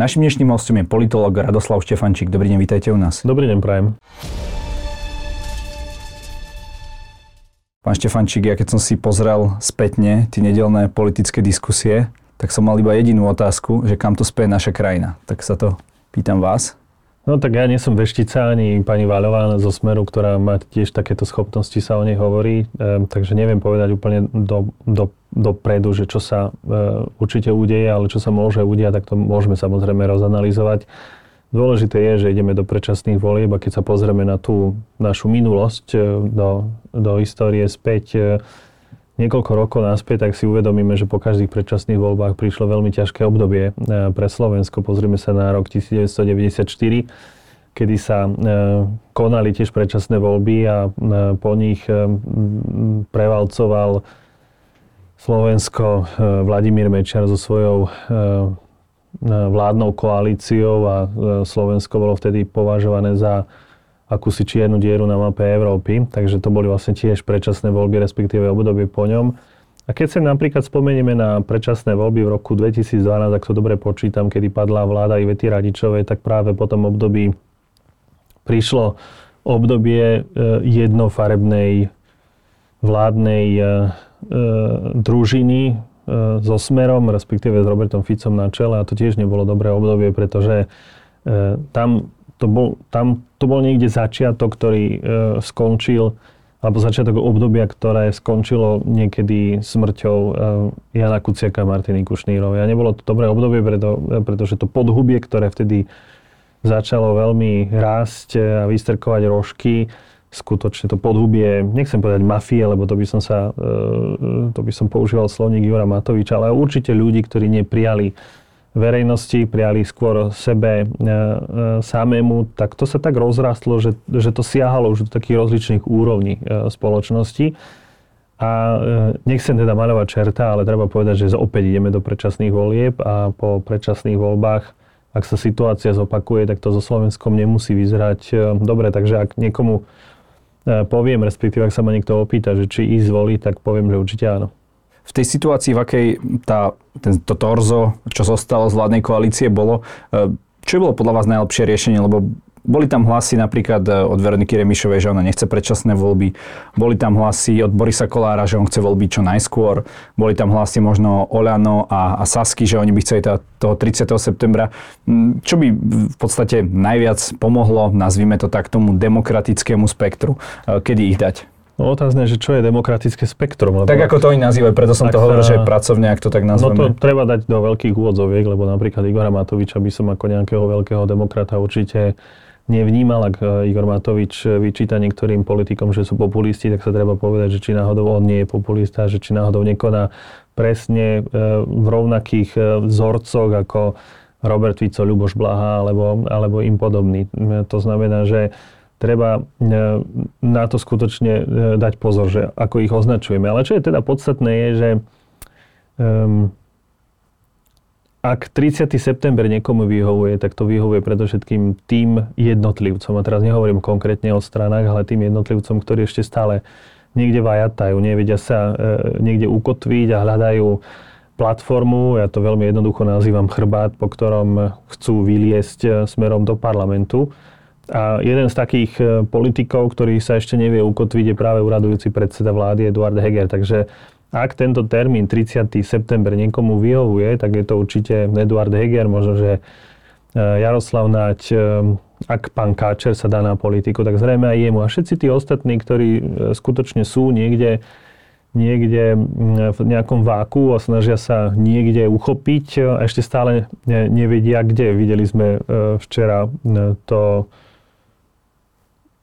Našim dnešným hostom je politolog Radoslav Štefančík. Dobrý deň, vítajte u nás. Dobrý deň, prajem. Pán Štefančík, ja keď som si pozrel spätne tie nedelné politické diskusie, tak som mal iba jedinú otázku, že kam to speje naša krajina. Tak sa to pýtam vás. No tak ja nie som veštica ani pani Váľová zo Smeru, ktorá má tiež takéto schopnosti, sa o nej hovorí, e, takže neviem povedať úplne do, do, dopredu, že čo sa e, určite udeje, ale čo sa môže udiať, tak to môžeme samozrejme rozanalizovať. Dôležité je, že ideme do predčasných volieb a keď sa pozrieme na tú našu minulosť, e, do, do histórie späť, e, niekoľko rokov naspäť, tak si uvedomíme, že po každých predčasných voľbách prišlo veľmi ťažké obdobie e, pre Slovensko. Pozrime sa na rok 1994, kedy sa e, konali tiež predčasné voľby a e, po nich prevalcoval Slovensko Vladimír Mečiar so svojou vládnou koalíciou a Slovensko bolo vtedy považované za akúsi čiernu dieru na mape Európy, takže to boli vlastne tiež predčasné voľby, respektíve obdobie po ňom. A keď sa napríklad spomenieme na predčasné voľby v roku 2012, ak to dobre počítam, kedy padla vláda Ivety Radičovej, tak práve po tom období prišlo obdobie e, jednofarebnej vládnej e, e, družiny so Smerom, respektíve s Robertom Ficom na čele a to tiež nebolo dobré obdobie, pretože tam to bol, tam to bol niekde začiatok, ktorý e, skončil, alebo začiatok obdobia, ktoré skončilo niekedy smrťou e, Jana Kuciaka a Martiny Kušnírovej. A nebolo to dobré obdobie, preto, pretože to podhubie, ktoré vtedy začalo veľmi rásť a vystrkovať rožky, skutočne to podhubie, nechcem povedať mafie, lebo to by som sa, e, to by som používal slovník Jura Matoviča, ale určite ľudí, ktorí neprijali verejnosti, priali skôr sebe e, e, samému, tak to sa tak rozrastlo, že, že to siahalo už do takých rozličných úrovní e, spoločnosti. A nechcem teda maľovať čerta, ale treba povedať, že opäť ideme do predčasných volieb a po predčasných voľbách, ak sa situácia zopakuje, tak to so Slovenskom nemusí vyzerať dobre. Takže ak niekomu poviem, respektíve ak sa ma niekto opýta, že či ísť voliť, tak poviem, že určite áno v tej situácii, v akej tá, to torzo, čo zostalo z vládnej koalície, bolo, e, čo bolo podľa vás najlepšie riešenie? Lebo boli tam hlasy napríklad e, od Veroniky Remišovej, že ona nechce predčasné voľby. Boli tam hlasy od Borisa Kolára, že on chce voľby čo najskôr. Boli tam hlasy možno Oľano a, a Sasky, že oni by chceli tá, toho 30. septembra. Mm, čo by v podstate najviac pomohlo, nazvime to tak, tomu demokratickému spektru, e, kedy ich dať? No otázne, že čo je demokratické spektrum. Lebo tak ako to oni nazývajú, preto som to hovoril, že pracovne, ak to tak nazveme. No to treba dať do veľkých úvodzoviek, lebo napríklad Igora Matoviča by som ako nejakého veľkého demokrata určite nevnímal, ak e, Igor Matovič vyčíta niektorým politikom, že sú populisti, tak sa treba povedať, že či náhodou on nie je populista, že či náhodou nekoná presne e, v rovnakých e, vzorcoch ako Robert Fico, Ľuboš Blaha alebo, alebo im podobný. To znamená, že treba e, na to skutočne e, dať pozor, že ako ich označujeme. Ale čo je teda podstatné je, že um, ak 30. september niekomu vyhovuje, tak to vyhovuje predovšetkým tým jednotlivcom. A teraz nehovorím konkrétne o stranách, ale tým jednotlivcom, ktorí ešte stále niekde vajatajú, nevedia sa e, niekde ukotviť a hľadajú platformu, ja to veľmi jednoducho nazývam chrbát, po ktorom chcú vyliesť e, smerom do parlamentu. A jeden z takých e, politikov, ktorý sa ešte nevie ukotviť, je práve uradujúci predseda vlády Eduard Heger. Takže ak tento termín 30. september niekomu vyhovuje, tak je to určite Eduard Heger, možno, že e, Jaroslav Naď, e, ak pán Káčer sa dá na politiku, tak zrejme aj jemu. A všetci tí ostatní, ktorí skutočne sú niekde, niekde v nejakom váku a snažia sa niekde uchopiť ešte stále nevedia kde. Videli sme včera to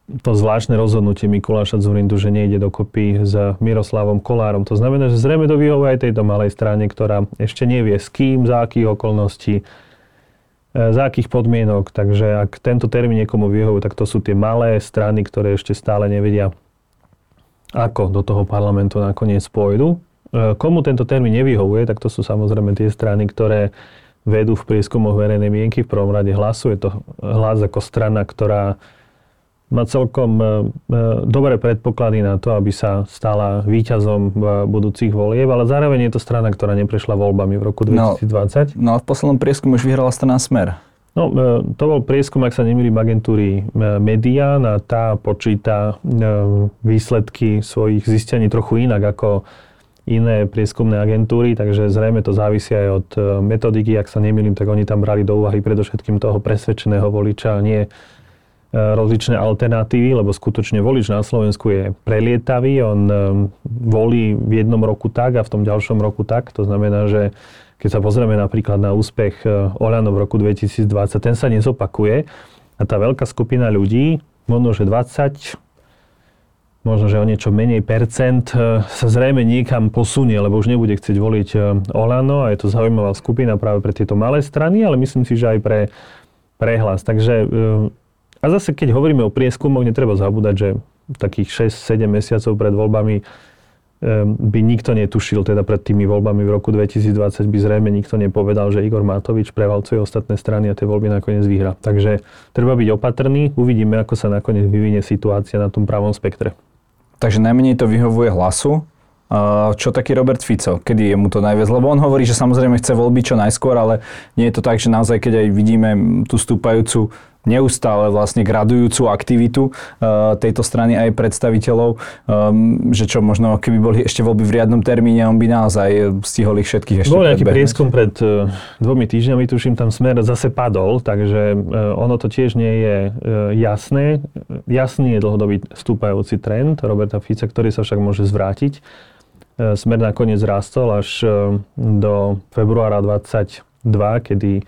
to zvláštne rozhodnutie Mikuláša Zurindu, že nejde dokopy s Miroslavom Kolárom. To znamená, že zrejme to vyhovuje aj tejto malej strane, ktorá ešte nevie s kým, za akých okolností, e, za akých podmienok. Takže ak tento termín niekomu vyhovuje, tak to sú tie malé strany, ktoré ešte stále nevedia, ako do toho parlamentu nakoniec pôjdu. E, komu tento termín nevyhovuje, tak to sú samozrejme tie strany, ktoré vedú v prieskumoch verejnej mienky. V prvom rade hlasuje to hlas ako strana, ktorá má celkom dobré predpoklady na to, aby sa stala víťazom v budúcich volieb, ale zároveň je to strana, ktorá neprešla voľbami v roku 2020. No, no a v poslednom prieskume už vyhrala strana Smer. No, to bol prieskum, ak sa nemýlim, agentúry Median a tá počíta výsledky svojich zistení trochu inak ako iné prieskumné agentúry, takže zrejme to závisí aj od e, metodiky, ak sa nemýlim, tak oni tam brali do úvahy predovšetkým toho presvedčeného voliča, nie e, rozličné alternatívy, lebo skutočne volič na Slovensku je prelietavý, on e, volí v jednom roku tak a v tom ďalšom roku tak. To znamená, že keď sa pozrieme napríklad na úspech Oľano v roku 2020, ten sa nezopakuje a tá veľká skupina ľudí, možno že 20, možno, že o niečo menej percent e, sa zrejme niekam posunie, lebo už nebude chcieť voliť e, Olano a je to zaujímavá skupina práve pre tieto malé strany, ale myslím si, že aj pre prehlas. Takže e, a zase, keď hovoríme o prieskumoch, netreba zabúdať, že takých 6-7 mesiacov pred voľbami by nikto netušil, teda pred tými voľbami v roku 2020 by zrejme nikto nepovedal, že Igor Matovič prevalcuje ostatné strany a tie voľby nakoniec vyhra. Takže treba byť opatrný, uvidíme, ako sa nakoniec vyvinie situácia na tom pravom spektre. Takže najmenej to vyhovuje hlasu. Čo taký Robert Fico? Kedy je mu to najviac? Lebo on hovorí, že samozrejme chce voľby čo najskôr, ale nie je to tak, že naozaj, keď aj vidíme tú stúpajúcu neustále vlastne gradujúcu aktivitu uh, tejto strany aj predstaviteľov, um, že čo možno keby boli ešte voľby v riadnom termíne, on by naozaj stihol ich všetkých ešte Bol nejaký prieskum pred uh, dvomi týždňami, tuším, tam smer zase padol, takže ono to tiež nie je jasné. Jasný je dlhodobý stúpajúci trend Roberta Fica, ktorý sa však môže zvrátiť. Smer nakoniec rástol až do februára 22, kedy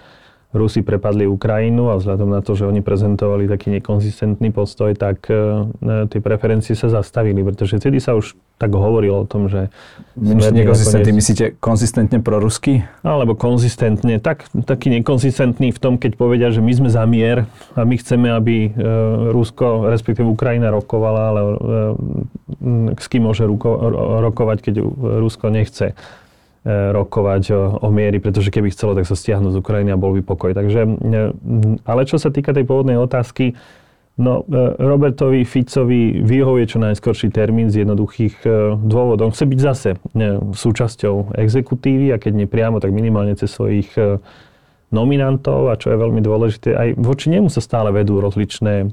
Rusi prepadli Ukrajinu a vzhľadom na to, že oni prezentovali taký nekonzistentný postoj, tak uh, tie preferencie sa zastavili, pretože vtedy sa už tak hovorilo o tom, že... Myslíte nekonzistentný, myslíte konzistentne prorusky? Alebo konzistentne, tak, taký nekonzistentný v tom, keď povedia, že my sme za mier a my chceme, aby uh, Rusko, respektíve Ukrajina rokovala, ale s kým môže ruko, rokovať, keď Rusko nechce. E, rokovať o, o miery, pretože keby chcelo, tak sa stiahnu z Ukrajiny a bol by pokoj. Takže, e, ale čo sa týka tej pôvodnej otázky, no e, Robertovi Ficovi vyhovuje čo najskorší termín z jednoduchých dôvodov. Chce byť zase súčasťou exekutívy a keď nie priamo, tak minimálne cez svojich nominantov a čo je veľmi dôležité, aj voči nemu sa stále vedú rozličné,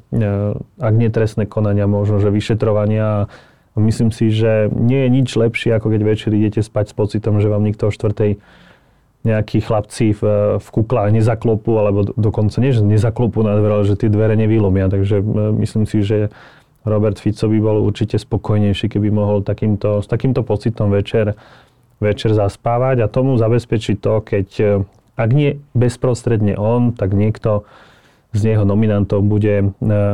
ak nie trestné konania, možno, že vyšetrovania Myslím si, že nie je nič lepšie, ako keď večer idete spať s pocitom, že vám nikto o štvrtej nejakí chlapci v, v kuklách nezaklopú, alebo dokonca nie, že nezaklopú na dvere, ale že tie dvere nevylomia. Takže myslím si, že Robert Fico by bol určite spokojnejší, keby mohol takýmto, s takýmto pocitom večer, večer zaspávať a tomu zabezpečiť to, keď e, ak nie bezprostredne on, tak niekto z jeho nominantov bude e,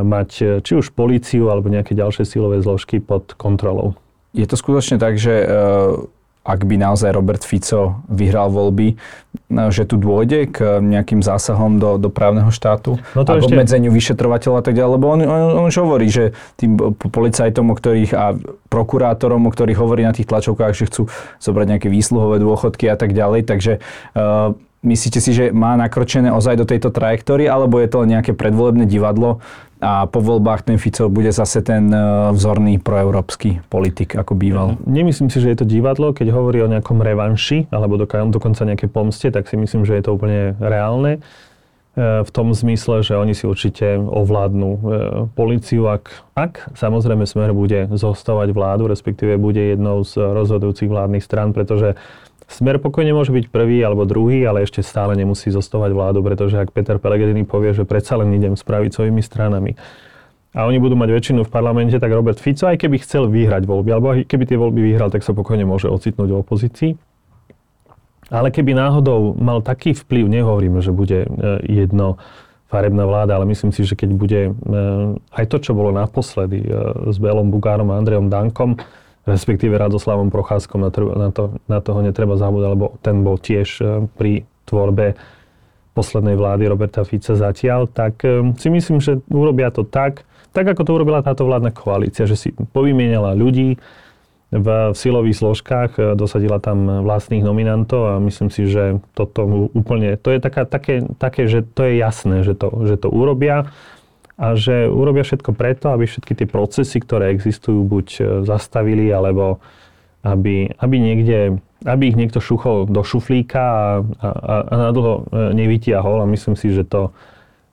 mať e, či už políciu alebo nejaké ďalšie silové zložky pod kontrolou. Je to skutočne tak, že e, ak by naozaj Robert Fico vyhral voľby, že tu dôjde k nejakým zásahom do, do právneho štátu no a k ešte... obmedzeniu vyšetrovateľa a tak ďalej, lebo on, on, on už hovorí, že tým policajtom, o ktorých a prokurátorom, o ktorých hovorí na tých tlačovkách, že chcú zobrať nejaké výsluhové dôchodky a tak ďalej, takže uh, Myslíte si, že má nakročené ozaj do tejto trajektórie, alebo je to nejaké predvolebné divadlo a po voľbách ten Fico bude zase ten e, vzorný proeurópsky politik, ako býval? Nemyslím si, že je to divadlo. Keď hovorí o nejakom revanši, alebo dokonca nejaké pomste, tak si myslím, že je to úplne reálne. E, v tom zmysle, že oni si určite ovládnu e, policiu, ak, ak samozrejme Smer bude zostávať vládu, respektíve bude jednou z rozhodujúcich vládnych strán, pretože Smer pokojne môže byť prvý alebo druhý, ale ešte stále nemusí zostávať vládu, pretože ak Peter Pellegrini povie, že predsa len idem s pravicovými stranami a oni budú mať väčšinu v parlamente, tak Robert Fico, aj keby chcel vyhrať voľby, alebo keby tie voľby vyhral, tak sa pokojne môže ocitnúť v opozícii. Ale keby náhodou mal taký vplyv, nehovorím, že bude e, jedno farebná vláda, ale myslím si, že keď bude e, aj to, čo bolo naposledy e, s Belom Bugárom a Andrejom Dankom, respektíve Radoslavom Procházkom, na, na, to, na toho netreba zabúdať, lebo ten bol tiež e, pri tvorbe poslednej vlády Roberta Fica zatiaľ, tak e, si myslím, že urobia to tak, tak ako to urobila táto vládna koalícia, že si povymienala ľudí v silových zložkách, e, dosadila tam vlastných nominantov a myslím si, že toto úplne, to je taká, také, také, že to je jasné, že to, že to urobia. A že urobia všetko preto, aby všetky tie procesy, ktoré existujú, buď e, zastavili, alebo aby, aby niekde aby ich niekto šuchol do šuflíka a, a, a na dlho e, nevytiahol a myslím si, že to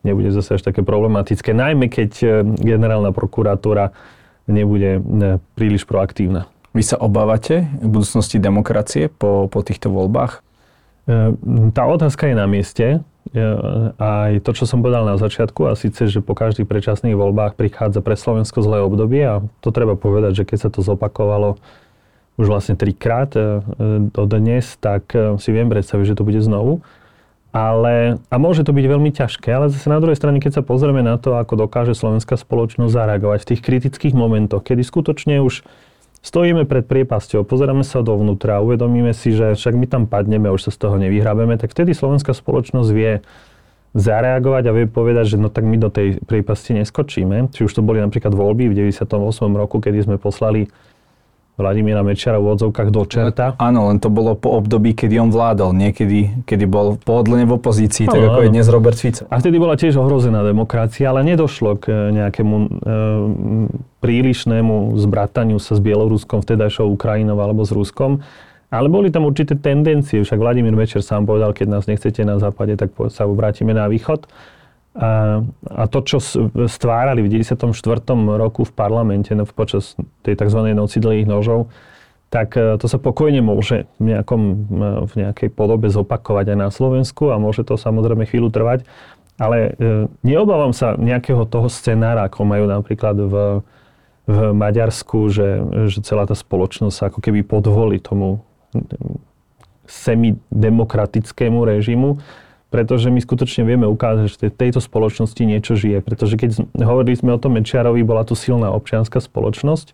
nebude zase až také problematické, najmä keď e, generálna prokuratúra nebude príliš proaktívna. Vy sa obávate v budúcnosti demokracie po, po týchto voľbách? Tá otázka je na mieste aj to, čo som povedal na začiatku, a síce, že po každých predčasných voľbách prichádza pre Slovensko zlé obdobie a to treba povedať, že keď sa to zopakovalo už vlastne trikrát e, do dnes, tak e, si viem predstaviť, že to bude znovu. Ale, a môže to byť veľmi ťažké, ale zase na druhej strane, keď sa pozrieme na to, ako dokáže slovenská spoločnosť zareagovať v tých kritických momentoch, kedy skutočne už stojíme pred priepasťou, pozeráme sa dovnútra, uvedomíme si, že však my tam padneme, už sa z toho nevyhrabeme, tak vtedy slovenská spoločnosť vie zareagovať a vie povedať, že no tak my do tej priepasti neskočíme. Či už to boli napríklad voľby v 98. roku, kedy sme poslali Vladimíra Mečara v odzovkách do čerta. Áno, len to bolo po období, kedy on vládol, niekedy, kedy bol pohodlne v opozícii, no, tak ako áno. je dnes Robert Fico. A vtedy bola tiež ohrozená demokracia, ale nedošlo k eh, nejakému e, prílišnému zbrataniu sa s Bieloruskom, vtedajšou Ukrajinou alebo s Ruskom. Ale boli tam určité tendencie, však Vladimír Mečer sám povedal, keď nás nechcete na západe, tak sa obrátime na východ. A, a to, čo stvárali v 94. roku v parlamente no, počas tej tzv. noci dlhých nožov, tak e, to sa pokojne môže v, nejakom, e, v nejakej podobe zopakovať aj na Slovensku a môže to samozrejme chvíľu trvať. Ale e, neobávam sa nejakého toho scenára, ako majú napríklad v, v Maďarsku, že, že celá tá spoločnosť sa ako keby podvolí tomu semidemokratickému režimu pretože my skutočne vieme ukázať, že v tejto spoločnosti niečo žije. Pretože keď hovorili sme o tom Mečiarovi, bola tu silná občianská spoločnosť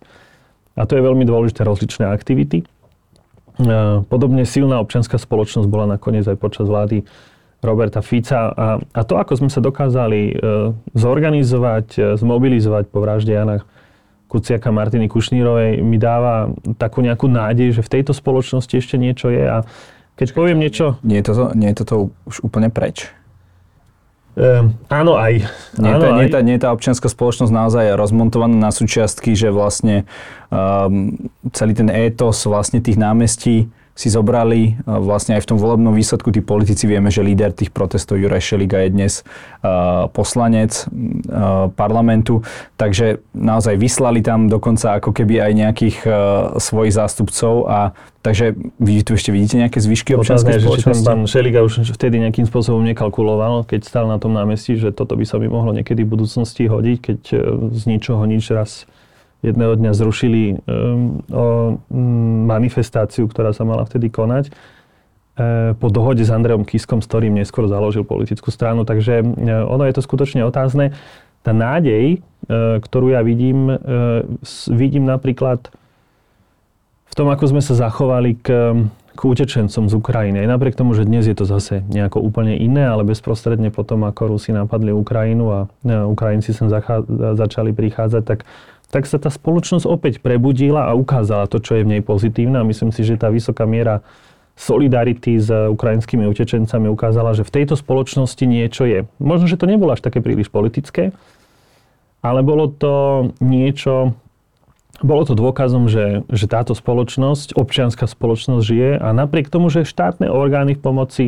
a to je veľmi dôležité rozličné aktivity. Podobne silná občianská spoločnosť bola nakoniec aj počas vlády Roberta Fica a, a to, ako sme sa dokázali e, zorganizovať, e, zmobilizovať po vražde Jana Kuciaka Martiny Kušnírovej, mi dáva takú nejakú nádej, že v tejto spoločnosti ešte niečo je a keď poviem niečo... Nie je, toto, nie je toto už úplne preč? Um, áno aj. Nie, áno tá, aj. Nie, tá, nie tá občianská spoločnosť naozaj rozmontovaná na súčiastky, že vlastne um, celý ten étos vlastne tých námestí si zobrali vlastne aj v tom volebnom výsledku tí politici. Vieme, že líder tých protestov Juraj Šeliga je dnes uh, poslanec uh, parlamentu, takže naozaj vyslali tam dokonca ako keby aj nejakých svojich zástupcov a takže vy tu ešte vidíte nejaké zvyšky občianskej spoločnosti? Pán Šeliga už vtedy nejakým spôsobom nekalkuloval, keď stál na tom námestí, že toto by sa mi mohlo niekedy v budúcnosti hodiť, keď z ničoho nič raz jedného dňa zrušili um, o, um, manifestáciu, ktorá sa mala vtedy konať uh, po dohode s Andreom Kiskom, s ktorým neskôr založil politickú stranu. Takže uh, ono je to skutočne otázne. Tá nádej, uh, ktorú ja vidím, vidím napríklad v tom, ako sme sa zachovali k, k utečencom z Ukrajiny. Aj napriek tomu, že dnes je to zase nejako úplne iné, ale bezprostredne potom, ako Rusi napadli Ukrajinu a Ukrajinci sem začali prichádzať, tak tak sa tá spoločnosť opäť prebudila a ukázala to, čo je v nej pozitívne. A myslím si, že tá vysoká miera solidarity s ukrajinskými utečencami ukázala, že v tejto spoločnosti niečo je. Možno, že to nebolo až také príliš politické, ale bolo to niečo, bolo to dôkazom, že, že táto spoločnosť, občianská spoločnosť žije a napriek tomu, že štátne orgány v pomoci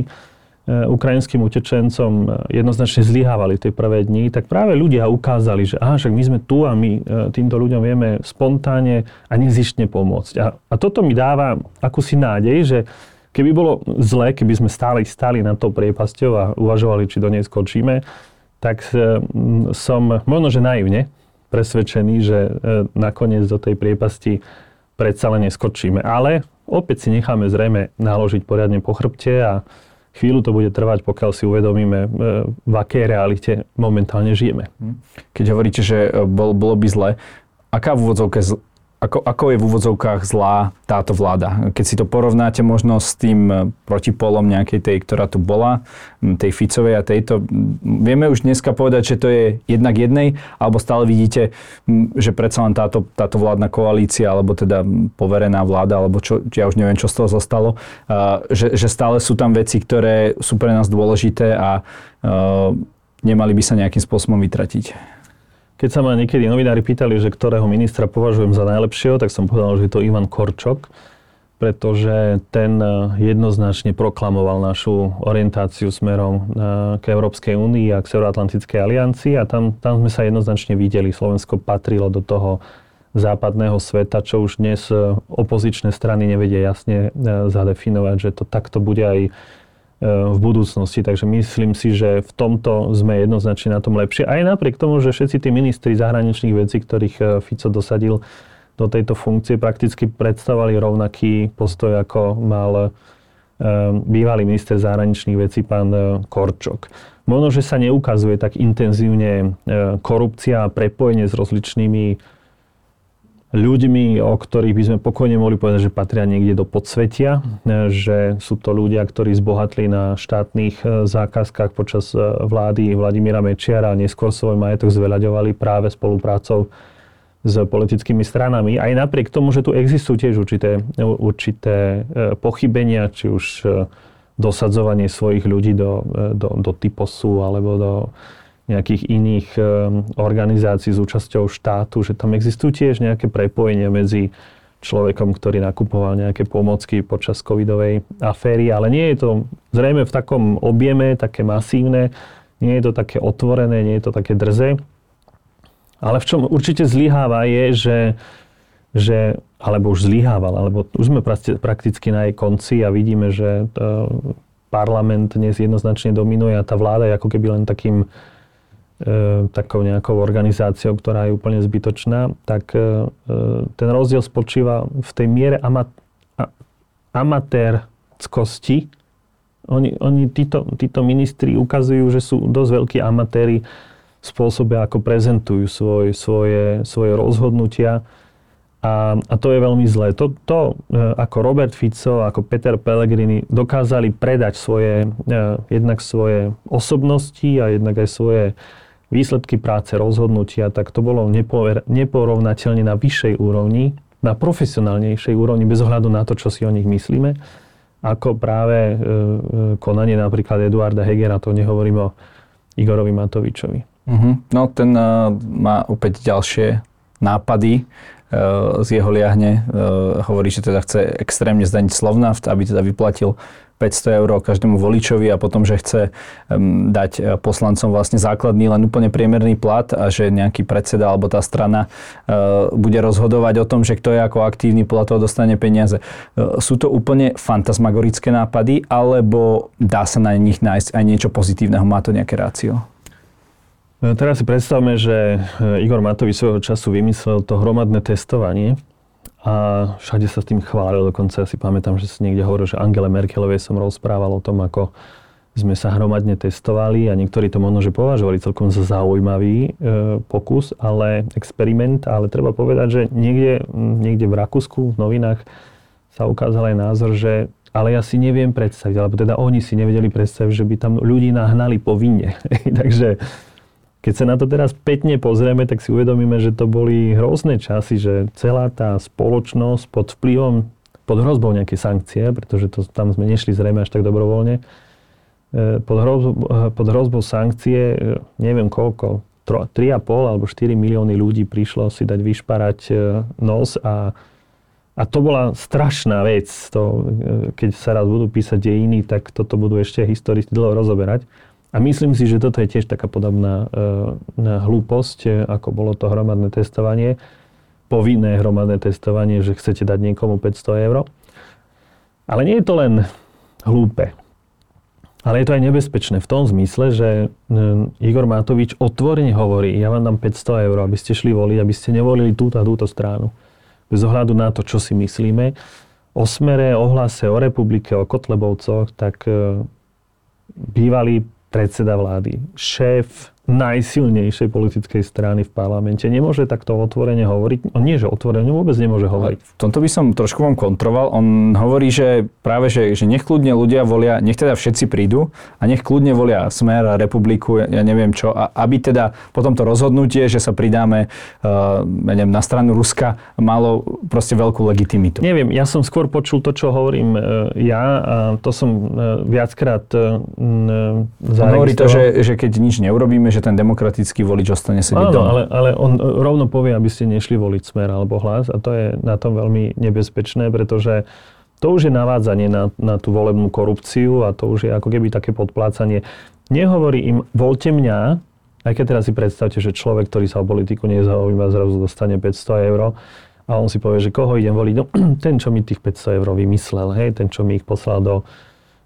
ukrajinským utečencom e, jednoznačne zlyhávali tej prvé dni, tak práve ľudia ukázali, že aha, však my sme tu a my e, týmto ľuďom vieme spontánne a nezištne pomôcť. A, a toto mi dáva akúsi nádej, že keby bolo zlé, keby sme stále stali na to priepasťou a uvažovali, či do nej skočíme, tak som možno, že naivne presvedčený, že nakoniec do tej priepasti predsa len neskočíme. Ale opäť si necháme zrejme naložiť poriadne po chrbte a chvíľu to bude trvať, pokiaľ si uvedomíme, e, v akej realite momentálne žijeme. Hm. Keď hovoríte, že e, bol, bolo by zle, aká v úvodzovke ako, ako je v úvodzovkách zlá táto vláda? Keď si to porovnáte možno s tým e, protipolom nejakej tej, ktorá tu bola, tej Ficovej a tejto, vieme už dneska povedať, že to je jednak jednej, alebo stále vidíte, že predsa len táto, táto vládna koalícia, alebo teda poverená vláda, alebo čo, ja už neviem, čo z toho zostalo, že, že stále sú tam veci, ktoré sú pre nás dôležité a nemali by sa nejakým spôsobom vytratiť. Keď sa ma niekedy novinári pýtali, že ktorého ministra považujem za najlepšieho, tak som povedal, že je to Ivan Korčok, pretože ten jednoznačne proklamoval našu orientáciu smerom k Európskej únii a k Severoatlantickej aliancii a tam, tam sme sa jednoznačne videli. Slovensko patrilo do toho západného sveta, čo už dnes opozičné strany nevedia jasne zadefinovať, že to takto bude aj v budúcnosti. Takže myslím si, že v tomto sme jednoznačne na tom lepšie. Aj napriek tomu, že všetci tí ministri zahraničných vecí, ktorých e, Fico dosadil do tejto funkcie, prakticky predstavovali rovnaký postoj, ako mal e, bývalý minister zahraničných vecí pán e, Korčok. Možno, že sa neukazuje tak intenzívne korupcia a prepojenie s rozličnými ľuďmi, o ktorých by sme pokojne mohli povedať, že patria niekde do podsvetia, že sú to ľudia, ktorí zbohatli na štátnych e, zákazkách počas e, vlády Vladimíra Mečiara a neskôr svoj majetok zveľaďovali práve spoluprácou s politickými stranami. Aj napriek tomu, že tu existujú tiež určité, určité e, pochybenia, či už dosadzovanie svojich ľudí do, do, do typosu alebo do nejakých iných eh, organizácií s účasťou štátu, že tam existujú tiež nejaké prepojenia medzi človekom, ktorý nakupoval nejaké pomocky počas covidovej aféry, ale nie je to zrejme v takom objeme, také masívne, nie je to také otvorené, nie je to také drze. Ale v čom určite zlyháva je, že, že alebo už zlyhával, alebo už sme prakticky na jej konci a vidíme, že eh, parlament dnes jednoznačne dominuje a tá vláda je ako keby len takým E, takou nejakou organizáciou, ktorá je úplne zbytočná, tak e, ten rozdiel spočíva v tej miere ama, a, amatérskosti. Oni, oni títo, títo ministri ukazujú, že sú dosť veľkí amatéri v spôsobe, ako prezentujú svoj, svoje, svoje rozhodnutia. A, a to je veľmi zlé. To, to, e, ako Robert Fico, ako Peter Pellegrini dokázali predať svoje, jednak svoje osobnosti a jednak aj svoje výsledky práce, rozhodnutia, tak to bolo nepover- neporovnateľne na vyššej úrovni, na profesionálnejšej úrovni, bez ohľadu na to, čo si o nich myslíme, ako práve e, e, konanie napríklad Eduarda Hegera, to nehovorím o Igorovi Matovičovi. Uh-huh. No ten uh, má opäť ďalšie nápady z jeho liahne. Uh, hovorí, že teda chce extrémne zdaniť Slovnaft, aby teda vyplatil 500 eur každému voličovi a potom, že chce dať e, poslancom vlastne základný, len úplne priemerný plat a že nejaký predseda alebo tá strana e, bude rozhodovať o tom, že kto je ako aktívny, podľa toho dostane peniaze. E, sú to úplne fantasmagorické nápady, alebo dá sa na nich nájsť aj niečo pozitívneho? Má to nejaké rácio? Teraz si predstavme, že Igor Matovič svojho času vymyslel to hromadné testovanie, a všade sa s tým chválil. Dokonca si pamätám, že si niekde hovoril, že Angele Merkelovej som rozprával o tom, ako sme sa hromadne testovali a niektorí to možno, že považovali celkom za zaujímavý e, pokus, ale experiment, ale treba povedať, že niekde, niekde v Rakúsku v novinách sa ukázal aj názor, že ale ja si neviem predstaviť, alebo teda oni si nevedeli predstaviť, že by tam ľudí nahnali povinne. Takže keď sa na to teraz spätne pozrieme, tak si uvedomíme, že to boli hrozné časy, že celá tá spoločnosť pod vplyvom, pod hrozbou nejaké sankcie, pretože to, tam sme nešli zrejme až tak dobrovoľne, e, pod hrozbou, pod hrozbou sankcie, e, neviem koľko, 3,5 alebo 4 milióny ľudí prišlo si dať vyšparať e, nos a, a to bola strašná vec. To, keď sa raz budú písať dejiny, tak toto budú ešte historicky dlho rozoberať. A myslím si, že toto je tiež taká podobná e, hlúposť, e, ako bolo to hromadné testovanie, povinné hromadné testovanie, že chcete dať niekomu 500 eur. Ale nie je to len hlúpe. Ale je to aj nebezpečné v tom zmysle, že e, Igor Matovič otvorene hovorí, ja vám dám 500 eur, aby ste šli voliť, aby ste nevolili túto a túto stranu. Bez ohľadu na to, čo si myslíme. O smere, o hlase, o republike, o Kotlebovcoch, tak bývalý predseda vlády, šéf najsilnejšej politickej strany v parlamente nemôže takto otvorene hovoriť. On nie, že otvorene vôbec nemôže hovoriť. V tomto by som trošku vám kontroval. On hovorí, že práve, že, že nech kľudne ľudia volia, nech teda všetci prídu a nech kľudne volia Smer a Republiku, ja neviem čo, a aby teda potom to rozhodnutie, že sa pridáme uh, ja neviem, na stranu Ruska, malo proste veľkú legitimitu. Neviem, ja som skôr počul to, čo hovorím uh, ja a to som uh, viackrát uh, zaregistroval. Hovorí to, že, že keď nič neurobíme, že že ten demokratický volič ostane sedieť Áno, ale, ale on rovno povie, aby ste nešli voliť smer alebo hlas a to je na tom veľmi nebezpečné, pretože to už je navádzanie na, na tú volebnú korupciu a to už je ako keby také podplácanie. Nehovorí im, voľte mňa, aj keď teraz si predstavte, že človek, ktorý sa o politiku nezaujíma, zrazu dostane 500 eur a on si povie, že koho idem voliť? No, ten, čo mi tých 500 eur vymyslel, hej, ten, čo mi ich poslal do,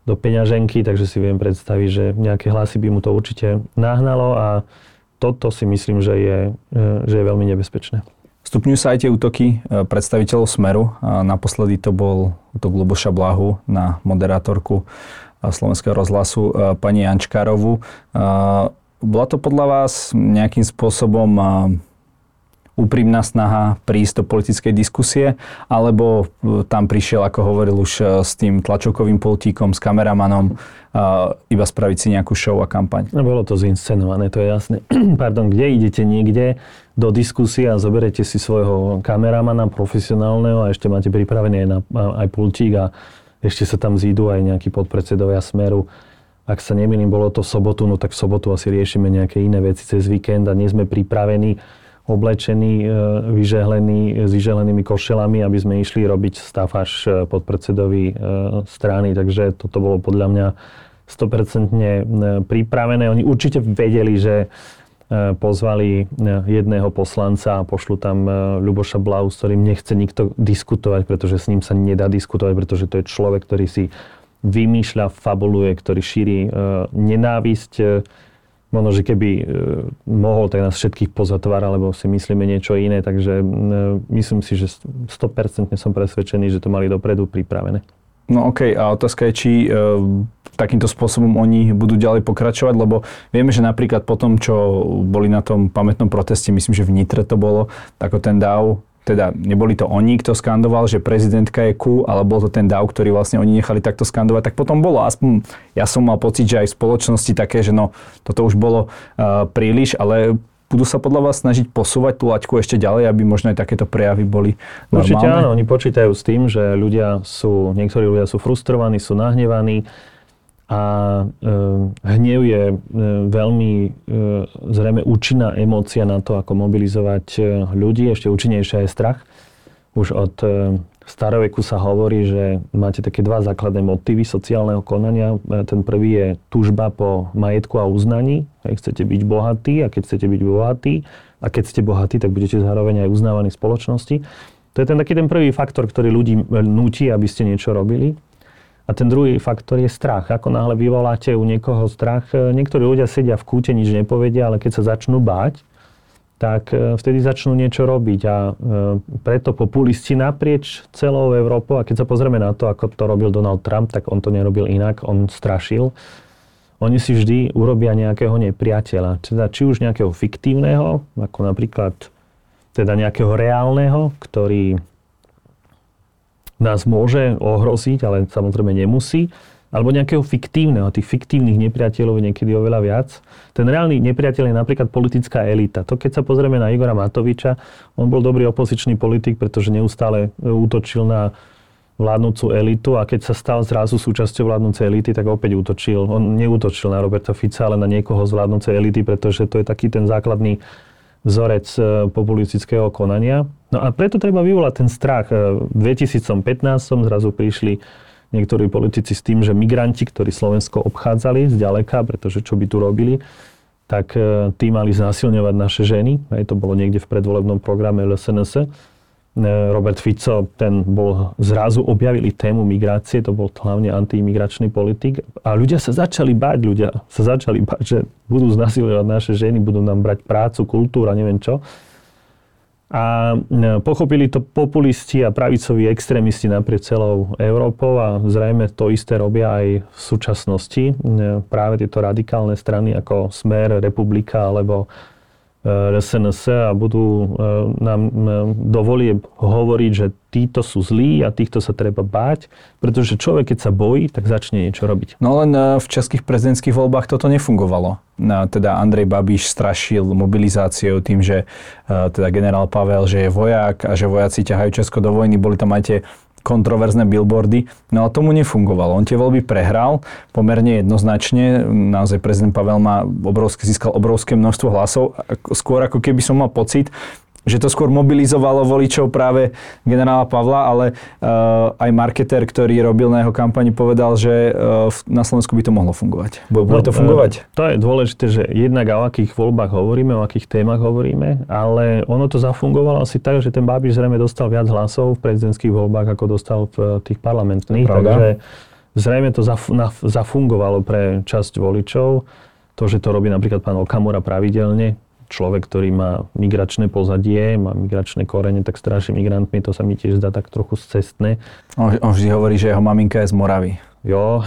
do peňaženky, takže si viem predstaviť, že nejaké hlasy by mu to určite nahnalo a toto si myslím, že je, e, že je veľmi nebezpečné. Stupňujú sa aj tie útoky e, predstaviteľov Smeru. Naposledy to bol útok Luboša Blahu na moderátorku e, Slovenského rozhlasu pani Jančkárovu. Bola to podľa vás nejakým spôsobom úprimná snaha prísť do politickej diskusie, alebo e, tam prišiel, ako hovoril už e, s tým tlačovkovým poltíkom, s kameramanom, iba spraviť si nejakú show a kampaň? No, bolo to zinscenované, to je jasné. Pardon, kde idete niekde do diskusie a zoberete si svojho kameramana profesionálneho a ešte máte pripravený aj, na, aj pultík a ešte sa tam zídu aj nejakí podpredsedovia Smeru. Ak sa nemýlim, bolo to v sobotu, no tak v sobotu asi riešime nejaké iné veci cez víkend a nie sme pripravení oblečení, e, vyžehlení, s vyžehlenými košelami, aby sme išli robiť stafáž e, podpredsedovi e, strany. Takže toto bolo podľa mňa 100% pripravené. Oni určite vedeli, že pozvali jedného poslanca a pošlu tam Ľuboša Blau, s ktorým nechce nikto diskutovať, pretože s ním sa nedá diskutovať, pretože to je človek, ktorý si vymýšľa, fabuluje, ktorý šíri nenávisť možno, že keby e, mohol, tak nás všetkých pozatvára, lebo si myslíme niečo iné, takže e, myslím si, že 100% som presvedčený, že to mali dopredu pripravené. No okay. a otázka je, či e, takýmto spôsobom oni budú ďalej pokračovať, lebo vieme, že napríklad po tom, čo boli na tom pamätnom proteste, myslím, že v Nitre to bolo, ako ten DAO teda neboli to oni, kto skandoval, že prezidentka je ku, ale bol to ten DAO, ktorý vlastne oni nechali takto skandovať, tak potom bolo aspoň, ja som mal pocit, že aj v spoločnosti také, že no, toto už bolo uh, príliš, ale budú sa podľa vás snažiť posúvať tú laťku ešte ďalej, aby možno aj takéto prejavy boli normálne? Určite áno, oni počítajú s tým, že ľudia sú, niektorí ľudia sú frustrovaní, sú nahnevaní, a e, hnev je e, veľmi e, zrejme účinná emócia na to, ako mobilizovať ľudí. Ešte účinnejšia je strach. Už od staroveku sa hovorí, že máte také dva základné motívy sociálneho konania. Ten prvý je túžba po majetku a uznaní. Hej, chcete byť bohatí a keď chcete byť bohatí a keď ste bohatí, tak budete zároveň aj uznávaní v spoločnosti. To je ten taký ten prvý faktor, ktorý ľudí nutí, aby ste niečo robili. A ten druhý faktor je strach. Ako náhle vyvoláte u niekoho strach, e, niektorí ľudia sedia v kúte, nič nepovedia, ale keď sa začnú báť, tak e, vtedy začnú niečo robiť. A e, preto populisti naprieč celou Európou, a keď sa pozrieme na to, ako to robil Donald Trump, tak on to nerobil inak, on strašil. Oni si vždy urobia nejakého nepriateľa. Teda či už nejakého fiktívneho, ako napríklad teda nejakého reálneho, ktorý nás môže ohroziť, ale samozrejme nemusí, alebo nejakého fiktívneho. Tých fiktívnych nepriateľov je niekedy oveľa viac. Ten reálny nepriateľ je napríklad politická elita. To keď sa pozrieme na Igora Matoviča, on bol dobrý opozičný politik, pretože neustále útočil na vládnúcu elitu a keď sa stal zrazu súčasťou vládnúcej elity, tak opäť útočil. On neútočil na Roberta Fica, ale na niekoho z vládnúcej elity, pretože to je taký ten základný vzorec e, populistického konania. No a preto treba vyvolať ten strach. E, v 2015 zrazu prišli niektorí politici s tým, že migranti, ktorí Slovensko obchádzali zďaleka, pretože čo by tu robili, tak e, tí mali znásilňovať naše ženy. Aj to bolo niekde v predvolebnom programe LSNS Robert Fico, ten bol, zrazu objavili tému migrácie, to bol hlavne antiimigračný politik a ľudia sa začali báť, ľudia sa začali báť, že budú znasilovať naše ženy, budú nám brať prácu, kultúru a neviem čo. A e, pochopili to populisti a pravicoví extrémisti naprieč celou Európou a zrejme to isté robia aj v súčasnosti. E, práve tieto radikálne strany ako Smer, Republika alebo SNS a budú e, nám e, dovolie hovoriť, že títo sú zlí a týchto sa treba báť, pretože človek, keď sa bojí, tak začne niečo robiť. No len e, v českých prezidentských voľbách toto nefungovalo. Teda Andrej Babiš strašil mobilizáciou tým, že teda generál Pavel, že je vojak a že vojaci ťahajú Česko do vojny. Boli tam aj tie kontroverzné billboardy, no ale tomu nefungovalo. On tie voľby prehral pomerne jednoznačne, naozaj prezident Pavel má obrovské, získal obrovské množstvo hlasov, skôr ako keby som mal pocit, že to skôr mobilizovalo voličov práve generála Pavla, ale uh, aj marketer, ktorý robil na jeho kampani, povedal, že uh, na Slovensku by to mohlo fungovať. Bude no, to fungovať? Uh, to je dôležité, že jednak o akých voľbách hovoríme, o akých témach hovoríme, ale ono to zafungovalo asi tak, že ten Babiš zrejme dostal viac hlasov v prezidentských voľbách, ako dostal v tých parlamentných. Takže zrejme to zaf- na- zafungovalo pre časť voličov. To, že to robí napríklad pán Okamura pravidelne, človek, ktorý má migračné pozadie, má migračné korene, tak straší migrantmi, to sa mi tiež zdá tak trochu cestné. On, on vždy hovorí, že jeho maminka je z Moravy. Jo,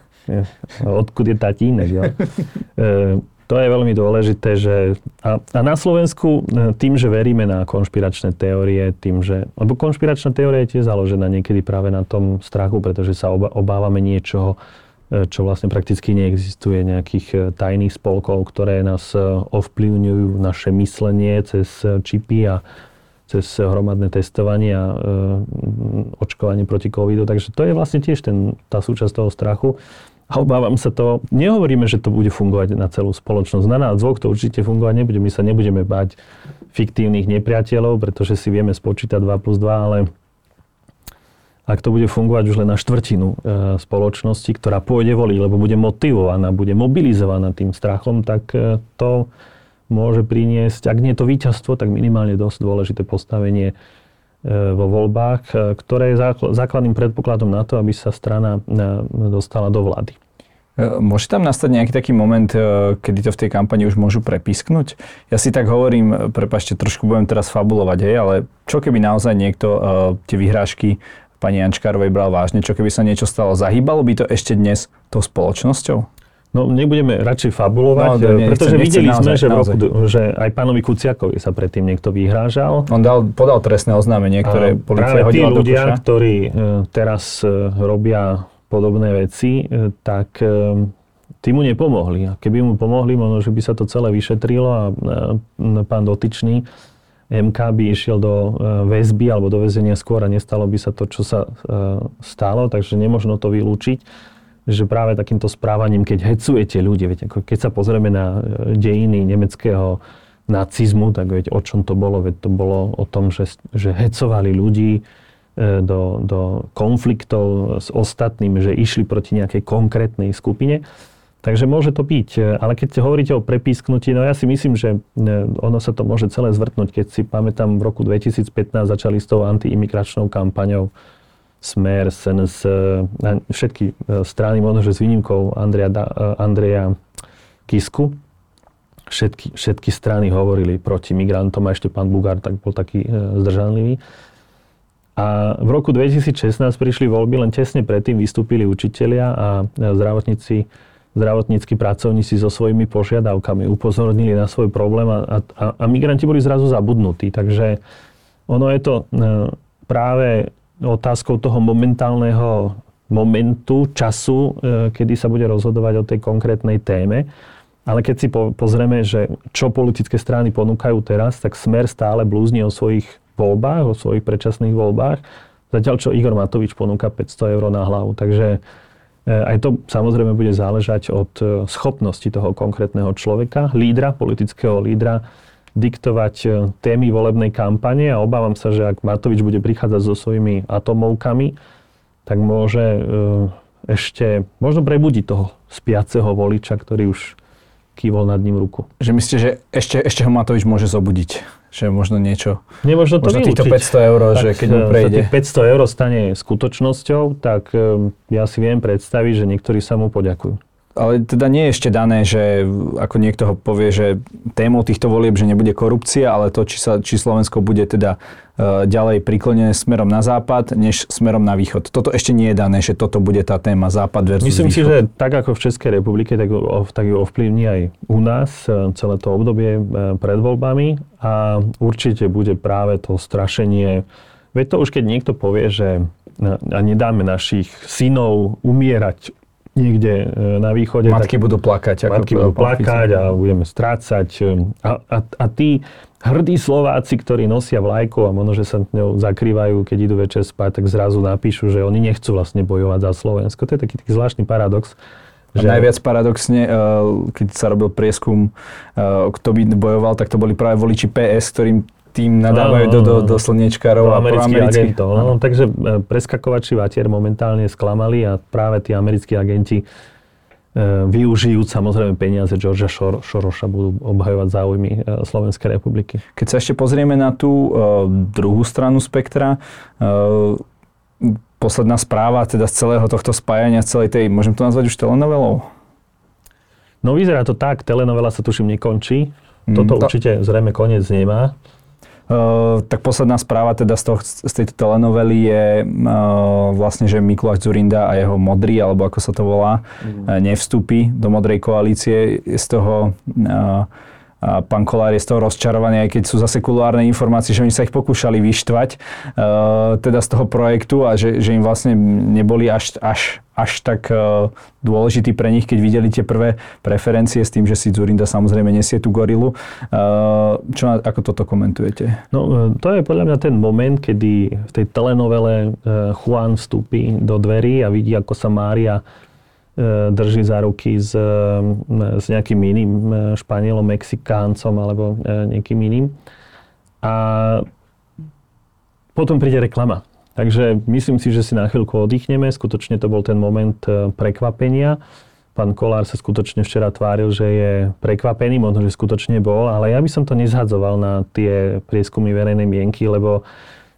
odkud je tatínek, jo. E, to je veľmi dôležité, že a, a na Slovensku e, tým, že veríme na konšpiračné teórie, tým, že, lebo konšpiračná teória je tiež založená niekedy práve na tom strachu, pretože sa obávame niečoho, čo vlastne prakticky neexistuje, nejakých e, tajných spolkov, ktoré nás e, ovplyvňujú naše myslenie cez čipy a cez hromadné testovanie a očkovanie proti covidu. Takže to je vlastne tiež ten, tá súčasť toho strachu. A obávam sa to, nehovoríme, že to bude fungovať na celú spoločnosť. Na nás dvoch to určite fungovať nebude. My sa nebudeme bať fiktívnych nepriateľov, pretože si vieme spočítať 2 plus 2, ale ak to bude fungovať už len na štvrtinu e, spoločnosti, ktorá pôjde voliť, lebo bude motivovaná, bude mobilizovaná tým strachom, tak e, to môže priniesť, ak nie to víťazstvo, tak minimálne dosť dôležité postavenie e, vo voľbách, ktoré je základným predpokladom na to, aby sa strana dostala do vlády. Môže tam nastať nejaký taký moment, kedy to v tej kampani už môžu prepisknúť? Ja si tak hovorím, prepašte, trošku budem teraz fabulovať, hej, ale čo keby naozaj niekto tie vyhrážky pani Jančkárovej bral vážne, čo keby sa niečo stalo, zahýbalo by to ešte dnes tou spoločnosťou? No, nebudeme radšej fabulovať, no, nie, pretože nechcem, videli naozaj, sme, že, v roku, že aj pánovi Kuciakovi sa predtým niekto vyhrážal. On dal, podal trestné oznámenie, ktoré policia hodila tí ľudia, do ktorí e, teraz e, robia podobné veci, e, tak tí mu nepomohli. A keby mu pomohli, možno, že by sa to celé vyšetrilo a pán dotyčný MK by išiel do e, väzby alebo do väzenia skôr a nestalo by sa to, čo sa e, stalo, takže nemožno to vylúčiť, že práve takýmto správaním, keď hecujete ľudí, viete, ako keď sa pozrieme na e, dejiny nemeckého nacizmu, tak viete, o čom to bolo, veď to bolo o tom, že, že hecovali ľudí do, do konfliktov s ostatnými, že išli proti nejakej konkrétnej skupine. Takže môže to byť. E, ale keď hovoríte o prepísknutí, no ja si myslím, že e, ono sa to môže celé zvrtnúť. Keď si pamätám, v roku 2015 začali s tou antiimigračnou kampaňou Smer, SNS, e, všetky strany, možno že s výnimkou Andreja, Andreja Kisku, všetky, všetky strany hovorili proti migrantom a ešte pán Bugár tak bol taký zdržanlivý. A v roku 2016 prišli voľby, len tesne predtým vystúpili učitelia a zdravotníci zdravotníckí pracovníci so svojimi požiadavkami upozornili na svoj problém a, a, a migranti boli zrazu zabudnutí. Takže ono je to e, práve otázkou toho momentálneho momentu, času, e, kedy sa bude rozhodovať o tej konkrétnej téme. Ale keď si pozrieme, že čo politické strany ponúkajú teraz, tak Smer stále blúzni o svojich voľbách, o svojich predčasných voľbách, zatiaľ čo Igor Matovič ponúka 500 eur na hlavu. Takže aj to samozrejme bude záležať od e, schopnosti toho konkrétneho človeka, lídra, politického lídra, diktovať e, témy volebnej kampane. A obávam sa, že ak Matovič bude prichádzať so svojimi atomovkami, tak môže ešte, možno prebudiť toho spiaceho voliča, ktorý už kývol nad ním ruku. Že myslíte, že ešte, ešte ho Matovič môže zobudiť? že možno niečo... Nemožno to možno týchto 500 eur, tak, že keď mu prejde... tých 500 eur stane skutočnosťou, tak um, ja si viem predstaviť, že niektorí sa mu poďakujú. Ale teda nie je ešte dané, že ako niekto ho povie, že témou týchto volieb, že nebude korupcia, ale to, či, sa, či Slovensko bude teda uh, ďalej priklonené smerom na západ, než smerom na východ. Toto ešte nie je dané, že toto bude tá téma západ versus Myslím východ. si, že tak ako v Českej republike, tak, tak ju ovplyvní aj u nás e, celé to obdobie e, pred voľbami a určite bude práve to strašenie. Veď to už keď niekto povie, že a nedáme našich synov umierať niekde na východe. Matky tak, budú plakať. Matky budú plakať a budeme strácať. A, a, a tí hrdí Slováci, ktorí nosia vlajku a možno, že sa ňou zakrývajú, keď idú večer spať, tak zrazu napíšu, že oni nechcú vlastne bojovať za Slovensko. To je taký, taký zvláštny paradox. Že... najviac paradoxne, keď sa robil prieskum, kto by bojoval, tak to boli práve voliči PS, ktorým tým nadávajú do, do, do slniečkárov a amerických agentov. No, takže e, preskakovači vatier momentálne sklamali a práve tí americkí agenti e, využijúc samozrejme peniaze Georgia Šor- Šoroša budú obhajovať záujmy e, Slovenskej republiky. Keď sa ešte pozrieme na tú uh, druhú stranu spektra, posledná správa teda z celého tohto spájania, celej tej, môžem to nazvať už telenovelou? No vyzerá to tak, telenovela sa tuším nekončí. Toto mm, to... určite zrejme koniec nemá. Uh, tak posledná správa teda z, toho, z tejto telenovely je uh, vlastne, že Mikuláš Zurinda a jeho modrý, alebo ako sa to volá, mm. nevstúpi do modrej koalície. Z toho uh, a pán Kolár je z toho rozčarovaný, aj keď sú zase kulárne informácie, že oni sa ich pokúšali vyštvať uh, teda z toho projektu a že, že im vlastne neboli až, až, až tak uh, dôležitý pre nich, keď videli tie prvé preferencie s tým, že si Zurinda samozrejme nesie tú gorilu. Uh, čo, ako toto komentujete? No, to je podľa mňa ten moment, kedy v tej telenovele Juan vstúpi do dverí a vidí, ako sa Mária E, drží za ruky s, e, s nejakým iným e, Španielom, Mexikáncom alebo niekým iným. A potom príde reklama. Takže myslím si, že si na chvíľku oddychneme. Skutočne to bol ten moment prekvapenia. Pán Kolár sa skutočne včera tváril, že je prekvapený, možno, že skutočne bol, ale ja by som to nezhadzoval na tie prieskumy verejnej mienky, lebo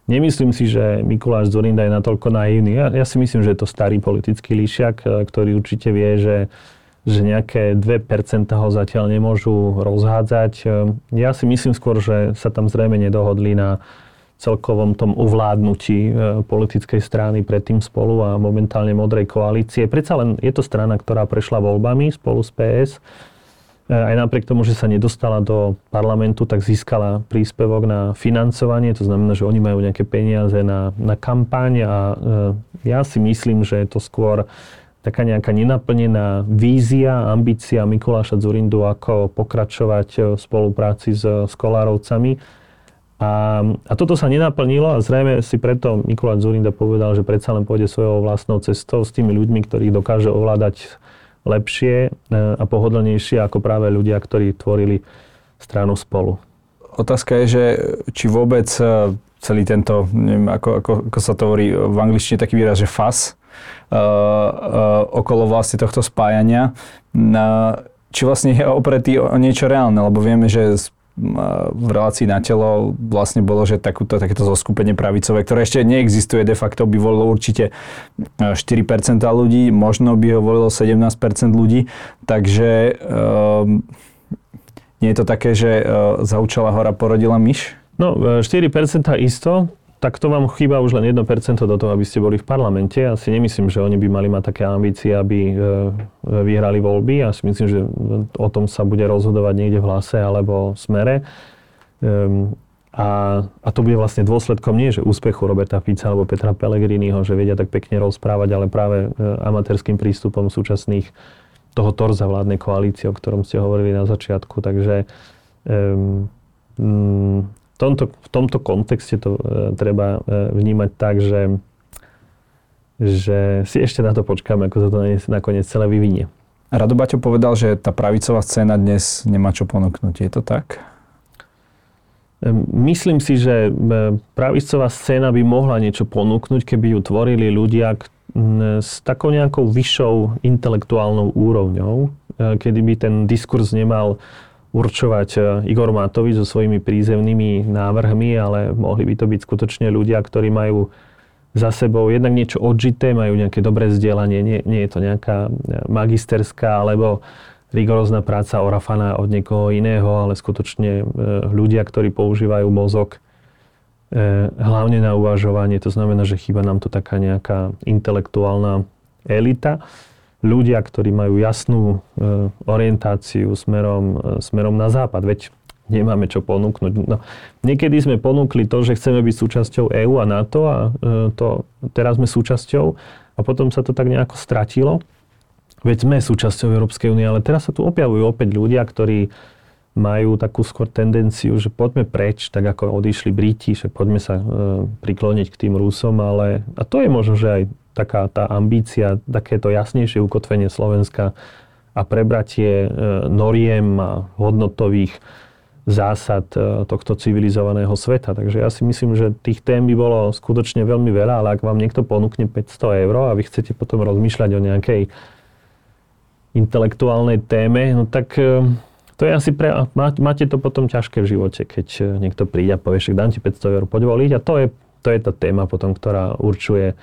Nemyslím si, že Mikuláš Zurinda je natoľko naivný. Ja, ja si myslím, že je to starý politický líšiak, e, ktorý určite vie, že, že nejaké 2% ho zatiaľ nemôžu rozhádzať. E, ja si myslím skôr, že sa tam zrejme nedohodli na celkovom tom uvládnutí e, politickej strany predtým spolu a momentálne modrej koalície. Predsa len je to strana, ktorá prešla voľbami spolu s PS aj napriek tomu, že sa nedostala do parlamentu, tak získala príspevok na financovanie. To znamená, že oni majú nejaké peniaze na, na kampaň a e, ja si myslím, že je to skôr taká nejaká nenaplnená vízia, ambícia Mikuláša Zurindu, ako pokračovať v spolupráci s, s Kolárovcami. A, a toto sa nenaplnilo a zrejme si preto Mikuláš Zurinda povedal, že predsa len pôjde svojou vlastnou cestou s tými ľuďmi, ktorých dokáže ovládať lepšie e, a pohodlnejšie ako práve ľudia, ktorí tvorili stranu spolu. Otázka je, že či vôbec e, celý tento, neviem, ako, ako, ako sa to hovorí v angličtine taký výraz, že FAS, uh, uh, okolo vlastne tohto spájania, uh, či vlastne je opretý o niečo reálne, lebo vieme, že v relácii na telo vlastne bolo, že takúto, takéto zoskupenie pravicové, ktoré ešte neexistuje de facto, by volilo určite 4% ľudí, možno by ho volilo 17% ľudí, takže um, nie je to také, že uh, zaučala hora porodila myš? No, 4% isto, tak to vám chýba už len 1% do toho, aby ste boli v parlamente. Ja si nemyslím, že oni by mali mať také ambície, aby e, vyhrali voľby. Ja si myslím, že o tom sa bude rozhodovať niekde v hlase alebo v smere. Ehm, a, a to bude vlastne dôsledkom nie, že úspechu Roberta Fica alebo Petra Pellegriniho, že vedia tak pekne rozprávať, ale práve e, amatérským prístupom súčasných toho torza vládnej koalície, o ktorom ste hovorili na začiatku. Takže um, tomto, v tomto kontexte to e, treba e, vnímať tak, že, že si ešte na to počkáme, ako sa to nakoniec celé vyvinie. Rado Baťo povedal, že tá pravicová scéna dnes nemá čo ponúknuť. Je to tak? E, myslím si, že pravicová scéna by mohla niečo ponúknuť, keby ju tvorili ľudia s takou nejakou vyššou intelektuálnou úrovňou, kedy by ten diskurs nemal určovať e, Igor Matovič so svojimi prízemnými návrhmi, ale mohli by to byť skutočne ľudia, ktorí majú za sebou jednak niečo odžité, majú nejaké dobré vzdelanie, nie, nie je to nejaká e, magisterská alebo rigorózna práca orafana od niekoho iného, ale skutočne e, ľudia, ktorí používajú mozog hlavne na uvažovanie. To znamená, že chýba nám to taká nejaká intelektuálna elita ľudia, ktorí majú jasnú e, orientáciu smerom, e, smerom na západ. Veď nemáme čo ponúknuť. No, niekedy sme ponúkli to, že chceme byť súčasťou EÚ a NATO a e, to, teraz sme súčasťou a potom sa to tak nejako stratilo. veď sme súčasťou Európskej únie, ale teraz sa tu objavujú opäť ľudia, ktorí majú takú skôr tendenciu, že poďme preč, tak ako odišli Briti, že poďme sa e, prikloniť k tým Rusom, ale a to je možno, že aj taká tá ambícia, takéto jasnejšie ukotvenie Slovenska a prebratie e, noriem a hodnotových zásad e, tohto civilizovaného sveta. Takže ja si myslím, že tých tém by bolo skutočne veľmi veľa, ale ak vám niekto ponúkne 500 eur a vy chcete potom rozmýšľať o nejakej intelektuálnej téme, no tak e, to je asi pre... Máte to potom ťažké v živote, keď niekto príde a povie, že dám ti 500 eur, poď voliť. A to je, to je tá téma potom, ktorá určuje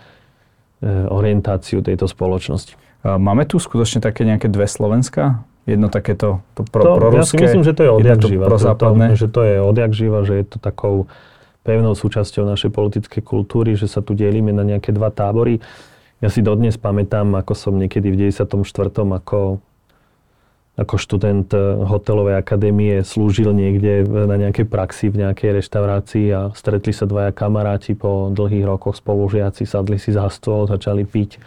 orientáciu tejto spoločnosti. Máme tu skutočne také nejaké dve Slovenska? Jedno takéto to pro, to, proruské, Ja si myslím, že to je odjak živa. To, to, že to je odjak živa, že je to takou pevnou súčasťou našej politickej kultúry, že sa tu delíme na nejaké dva tábory. Ja si dodnes pamätám, ako som niekedy v 94. ako ako študent eh, hotelovej akadémie slúžil niekde na nejakej praxi v nejakej reštaurácii a stretli sa dvaja kamaráti po dlhých rokoch spolužiaci, sadli si za stôl, začali piť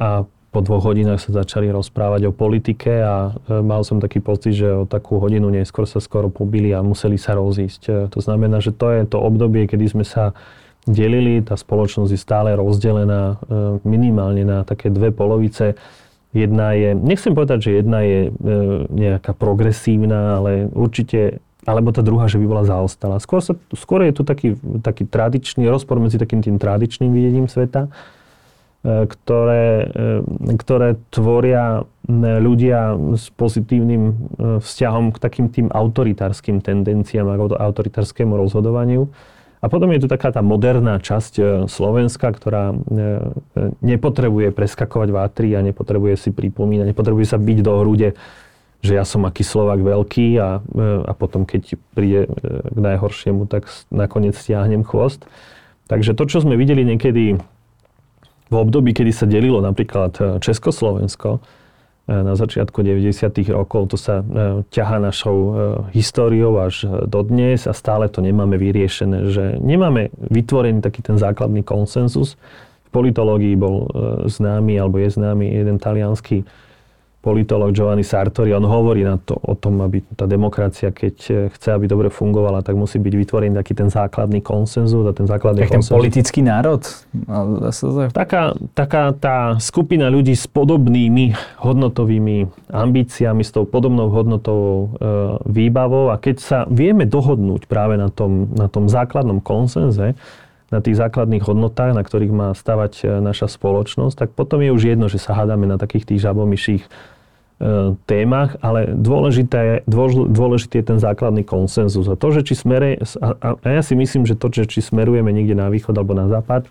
a po dvoch hodinách sa začali rozprávať o politike a eh, mal som taký pocit, že o takú hodinu neskôr sa skoro pobili a museli sa rozísť. Eh, to znamená, že to je to obdobie, kedy sme sa delili, tá spoločnosť je stále rozdelená minimálne na také dve polovice Jedna je, nechcem povedať, že jedna je e, nejaká progresívna, ale určite, alebo tá druhá, že by bola zaostala. Skôr, sa, skôr je tu taký, taký tradičný rozpor medzi takým tým tradičným videním sveta, e, ktoré, e, ktoré tvoria ľudia s pozitívnym e, vzťahom k takým tým autoritárskym tendenciám a autoritárskému rozhodovaniu a potom je tu taká tá moderná časť e, Slovenska, ktorá e, e, nepotrebuje preskakovať vátry a nepotrebuje si pripomínať, nepotrebuje sa byť do hrude, že ja som aký Slovak veľký a, a potom keď príde k najhoršiemu, tak nakoniec stiahnem chvost. Takže to, čo sme videli niekedy v období, kedy sa delilo napríklad Československo, na začiatku 90. rokov. To sa e, ťaha našou e, históriou až do dnes a stále to nemáme vyriešené, že nemáme vytvorený taký ten základný konsenzus. V politológii bol e, známy, alebo je známy jeden talianský politolog Giovanni Sartori, on hovorí na to, o tom, aby tá demokracia, keď eh, chce, aby dobre fungovala, tak musí byť vytvorený taký ten základný konsenzus a ten základný tak konsenzus. ten politický národ? Taká, taká tá skupina ľudí s podobnými hodnotovými ambíciami, s tou podobnou hodnotovou e, výbavou a keď sa vieme dohodnúť práve na tom, na tom základnom konsenze, na tých základných hodnotách, na ktorých má stavať eh, naša spoločnosť, tak potom je už jedno, že sa hádame na takých tých žabomyších E, témach, ale dôležité dôležitý je ten základný konsenzus. A to, že či smere, a, ja si myslím, že to, že či smerujeme niekde na východ alebo na západ,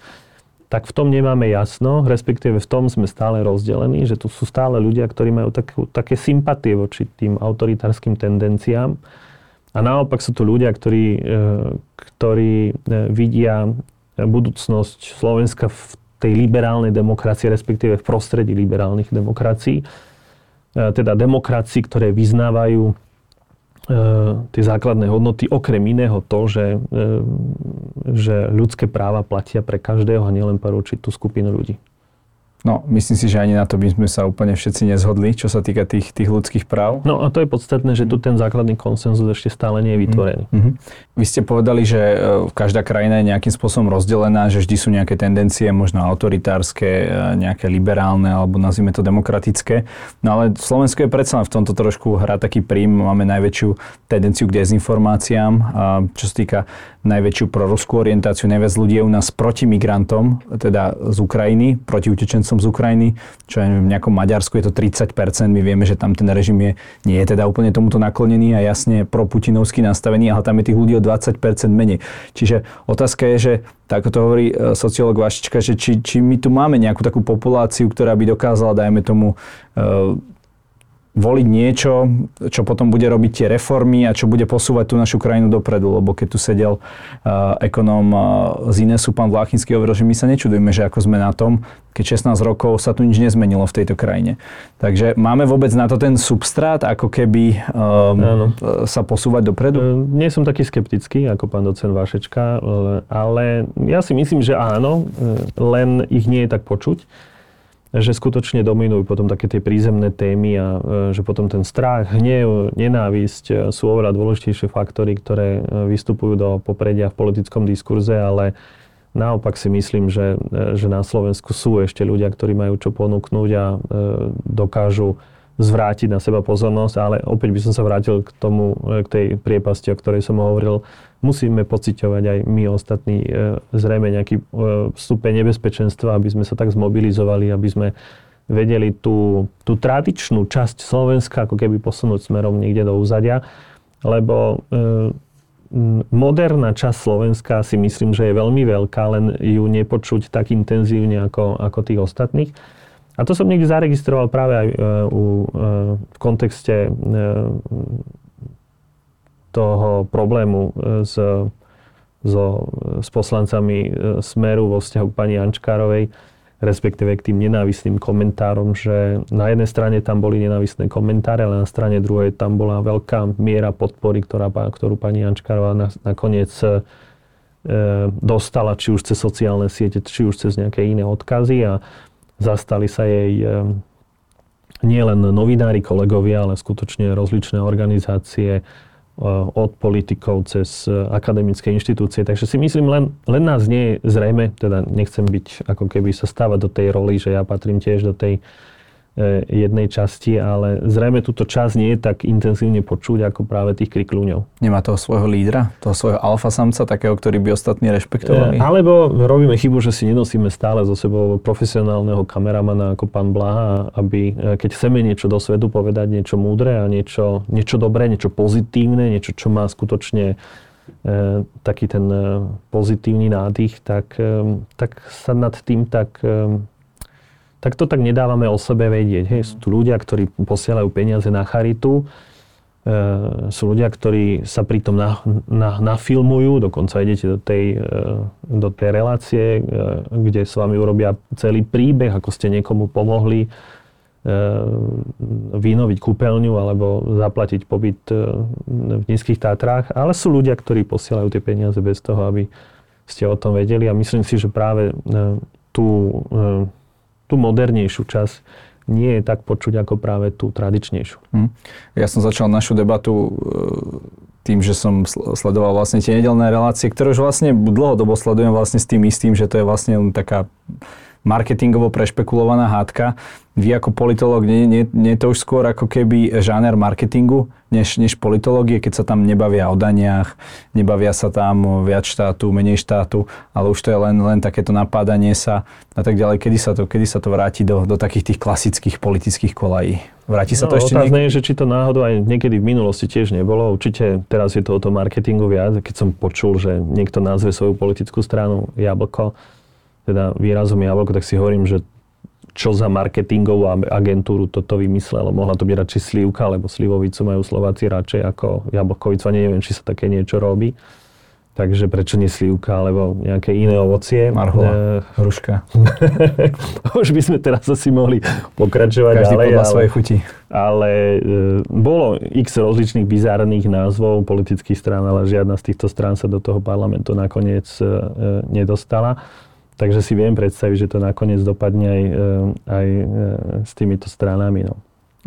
tak v tom nemáme jasno, respektíve v tom sme stále rozdelení, že tu sú stále ľudia, ktorí majú takú, také sympatie voči tým autoritárskym tendenciám. A naopak sú tu ľudia, ktorí, e, ktorí e, vidia budúcnosť Slovenska v tej liberálnej demokracii, respektíve v prostredí liberálnych demokracií E, teda demokracii, ktoré vyznávajú tie základné hodnoty, okrem iného to, že, že ľudské práva platia pre každého a nielen pre určitú skupinu ľudí. No, myslím si, že ani na to by sme sa úplne všetci nezhodli, čo sa týka tých, tých ľudských práv. No a to je podstatné, že tu ten základný konsenzus ešte stále nie je vytvorený. Mm-hmm. Vy ste povedali, že e, každá krajina je nejakým spôsobom rozdelená, že vždy sú nejaké tendencie, možno autoritárske, e, nejaké liberálne, alebo nazvime to demokratické. No ale Slovensko je predsa v tomto trošku hrá taký prím. Máme najväčšiu tendenciu k dezinformáciám, čo sa týka najväčšiu proruskú orientáciu. Najviac ľudí je u nás proti migrantom, teda z Ukrajiny, proti utečencom z Ukrajiny, čo aj v nejakom Maďarsku je to 30%. My vieme, že tam ten režim je, nie je teda úplne tomuto naklonený a jasne pro putinovský nastavený, ale tam je tých ľudí o 20% menej. Čiže otázka je, že tak to hovorí e, sociológ Vašička, že či, či my tu máme nejakú takú populáciu, ktorá by dokázala, dajme tomu, e, voliť niečo, čo potom bude robiť tie reformy a čo bude posúvať tú našu krajinu dopredu. Lebo keď tu sedel uh, ekonóm uh, z Inesu, pán Vláchinský, hovoril, že my sa nečudujeme, že ako sme na tom, keď 16 rokov sa tu nič nezmenilo v tejto krajine. Takže máme vôbec na to ten substrát, ako keby um, sa posúvať dopredu? E, nie som taký skeptický, ako pán docen Vášečka, ale ja si myslím, že áno, len ich nie je tak počuť. Že skutočne dominujú potom také tie prízemné témy a e, že potom ten strach, hnev, nenávisť e, sú oveľa dôležitejšie faktory, ktoré e, vystupujú do popredia v politickom diskurze, ale naopak si myslím, že, že na Slovensku sú ešte ľudia, ktorí majú čo ponúknuť a dokážu zvrátiť na seba pozornosť, ale opäť by som sa vrátil k tomu, k tej priepasti, o ktorej som hovoril musíme pociťovať aj my ostatní e, zrejme nejaký e, stupeň nebezpečenstva, aby sme sa tak zmobilizovali, aby sme vedeli tú, tú tradičnú časť Slovenska ako keby posunúť smerom niekde do úzadia, lebo e, moderná časť Slovenska si myslím, že je veľmi veľká, len ju nepočuť tak intenzívne ako, ako tých ostatných. A to som niekde zaregistroval práve aj u, v kontexte toho problému e, s, so, s poslancami e, Smeru vo vzťahu k pani Ančkárovej, respektíve k tým nenávistným komentárom, že na jednej strane tam boli nenávistné komentáre, ale na strane druhej tam bola veľká miera podpory, ktorá, ktorú pani Ančkárová nakoniec e, dostala, či už cez sociálne siete, či už cez nejaké iné odkazy a zastali sa jej e, nielen novinári, kolegovia, ale skutočne rozličné organizácie, od politikov cez eh, akademické inštitúcie. Takže si myslím, len, len nás nie je zrejme, teda nechcem byť ako keby sa stávať do tej roli, že ja patrím tiež do tej E, jednej časti, ale zrejme túto časť nie je tak intenzívne počuť ako práve tých krikľúňov. Nemá toho svojho lídra, toho svojho alfa samca, takého, ktorý by ostatní rešpektovali? E, alebo robíme chybu, že si nenosíme stále so sebou profesionálneho kameramana ako pán Blaha, aby e, keď chceme niečo do svetu povedať, niečo múdre a niečo, niečo dobré, niečo pozitívne, niečo, čo má skutočne E, taký ten pozitívny nádych, tak, e, tak sa nad tým tak e, tak to tak nedávame o sebe vedieť. Hej. Sú tu ľudia, ktorí posielajú peniaze na charitu, e, sú ľudia, ktorí sa pritom na, na, nafilmujú, dokonca idete do tej, e, do tej relácie, e, kde s vami urobia celý príbeh, ako ste niekomu pomohli e, vynoviť kúpeľňu alebo zaplatiť pobyt e, v Nízkych Tátrách. Ale sú ľudia, ktorí posielajú tie peniaze bez toho, aby ste o tom vedeli. A myslím si, že práve e, tú tú modernejšiu časť nie je tak počuť ako práve tú tradičnejšiu. Hm. Ja som začal našu debatu e, tým, že som sledoval vlastne tie nedelné relácie, ktoré už vlastne dlhodobo sledujem vlastne s tým istým, že to je vlastne taká marketingovo prešpekulovaná hádka. Vy ako politolog, nie, nie, nie to už skôr ako keby žáner marketingu, než, než politológie, keď sa tam nebavia o daniach, nebavia sa tam viac štátu, menej štátu, ale už to je len, len takéto napádanie sa a tak ďalej. Kedy sa to, kedy sa to vráti do, do takých tých klasických politických kolají? Vráti sa no, to ešte niekedy? je, že či to náhodou aj niekedy v minulosti tiež nebolo. Určite teraz je to o tom marketingu viac. Keď som počul, že niekto nazve svoju politickú stranu Jablko, teda výrazom jablko, tak si hovorím, že čo za marketingovú agentúru toto vymyslelo. Mohla to byť radšej slivka, lebo slivovicu majú Slováci radšej ako jablkovicu neviem, či sa také niečo robí. Takže prečo nie slivka, alebo nejaké iné ovocie. Marhola, e, hruška. Už by sme teraz asi mohli pokračovať Každý ďalej. podľa ale, svojej chuti. Ale e, bolo x rozličných bizárnych názvov politických strán, ale žiadna z týchto strán sa do toho parlamentu nakoniec e, nedostala. Takže si viem predstaviť, že to nakoniec dopadne aj, e, aj e, s týmito stranami. No.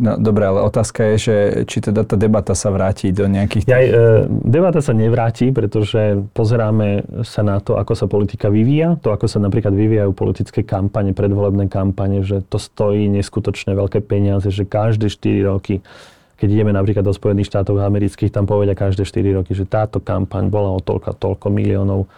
No dobre, ale otázka je, že či teda tá debata sa vráti do nejakých... Ja, e, debata sa nevráti, pretože pozeráme sa na to, ako sa politika vyvíja, to, ako sa napríklad vyvíjajú politické kampane, predvolebné kampane, že to stojí neskutočne veľké peniaze, že každé 4 roky keď ideme napríklad do Spojených štátov amerických, tam povedia každé 4 roky, že táto kampaň bola o toľko, toľko miliónov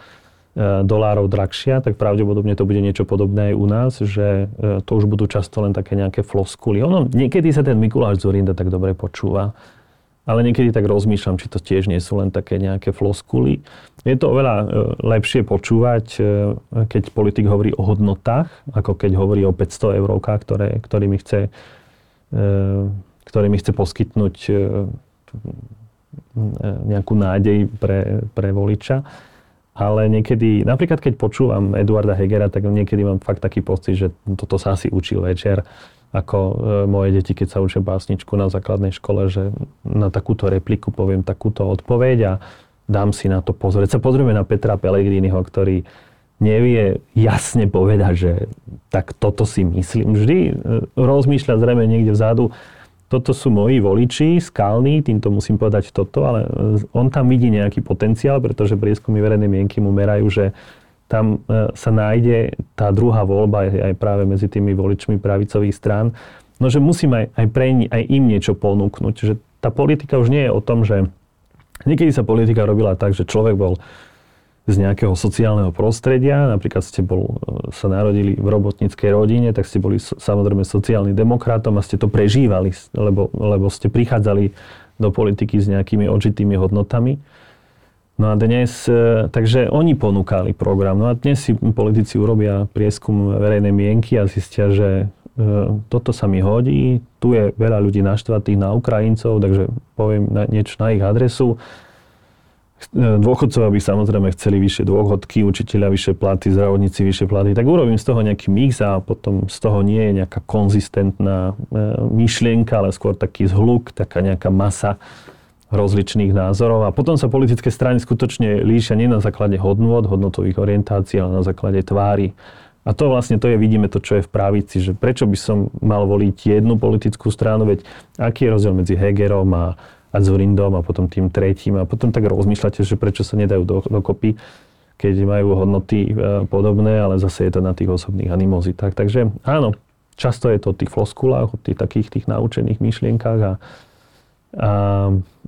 dolárov drahšia, tak pravdepodobne to bude niečo podobné aj u nás, že e, to už budú často len také nejaké floskuly. Ono, niekedy sa ten Mikuláš Zorinda tak dobre počúva, ale niekedy tak rozmýšľam, či to tiež nie sú len také nejaké floskuly. Je to oveľa e, lepšie počúvať, keď politik hovorí o hodnotách, ako keď hovorí o 500 eurovkách, ktoré, ktorými, chce, ktorými chce poskytnúť nejakú nádej pre, pre voliča ale niekedy, napríklad keď počúvam Eduarda Hegera, tak niekedy mám fakt taký pocit, že toto sa asi učil večer, ako e, moje deti, keď sa učia básničku na základnej škole, že na takúto repliku poviem takúto odpoveď a dám si na to pozrieť. Sa pozrieme na Petra Pellegriniho, ktorý nevie jasne povedať, že tak toto si myslím. Vždy e, rozmýšľa zrejme niekde vzadu, toto sú moji voliči, skalní, týmto musím povedať toto, ale e, on tam vidí nejaký potenciál, pretože prieskumy verejnej mienky mu merajú, že tam e, sa nájde tá druhá voľba aj práve medzi tými voličmi pravicových strán. No, že musím aj, aj, pre, aj im niečo ponúknuť. Že tá politika už nie je o tom, že niekedy sa politika robila tak, že človek bol z nejakého sociálneho prostredia, napríklad ste bol, e, sa narodili v robotníckej rodine, tak ste boli samozrejme sociálnym demokratom a ste to prežívali, lebo, lebo ste prichádzali do politiky s nejakými odžitými hodnotami. No a dnes, e, takže oni ponúkali program. No a dnes si politici urobia prieskum verejnej mienky a zistia, že e, toto sa mi hodí, tu je veľa ľudí naštvatých na Ukrajincov, takže poviem niečo na ich adresu Dôchodcovia by samozrejme chceli vyššie dôchodky, učiteľia vyššie platy, zdravotníci vyššie platy, tak urobím z toho nejaký mix a potom z toho nie je nejaká konzistentná e, myšlienka, ale skôr taký zhluk, taká nejaká masa rozličných názorov. A potom sa politické strany skutočne líšia nie na základe hodnôt, hodnotových orientácií, ale na základe tvári. A to vlastne to je, vidíme to, čo je v pravici, že prečo by som mal voliť jednu politickú stranu, veď aký je rozdiel medzi Hegerom a Azurindom a potom tým tretím a potom tak rozmýšľate, že prečo sa nedajú do, dokopy, keď majú hodnoty e, podobné, ale zase je to na tých osobných animozitách. Takže áno, často je to o tých floskulách, o tých takých tých naučených myšlienkách a, a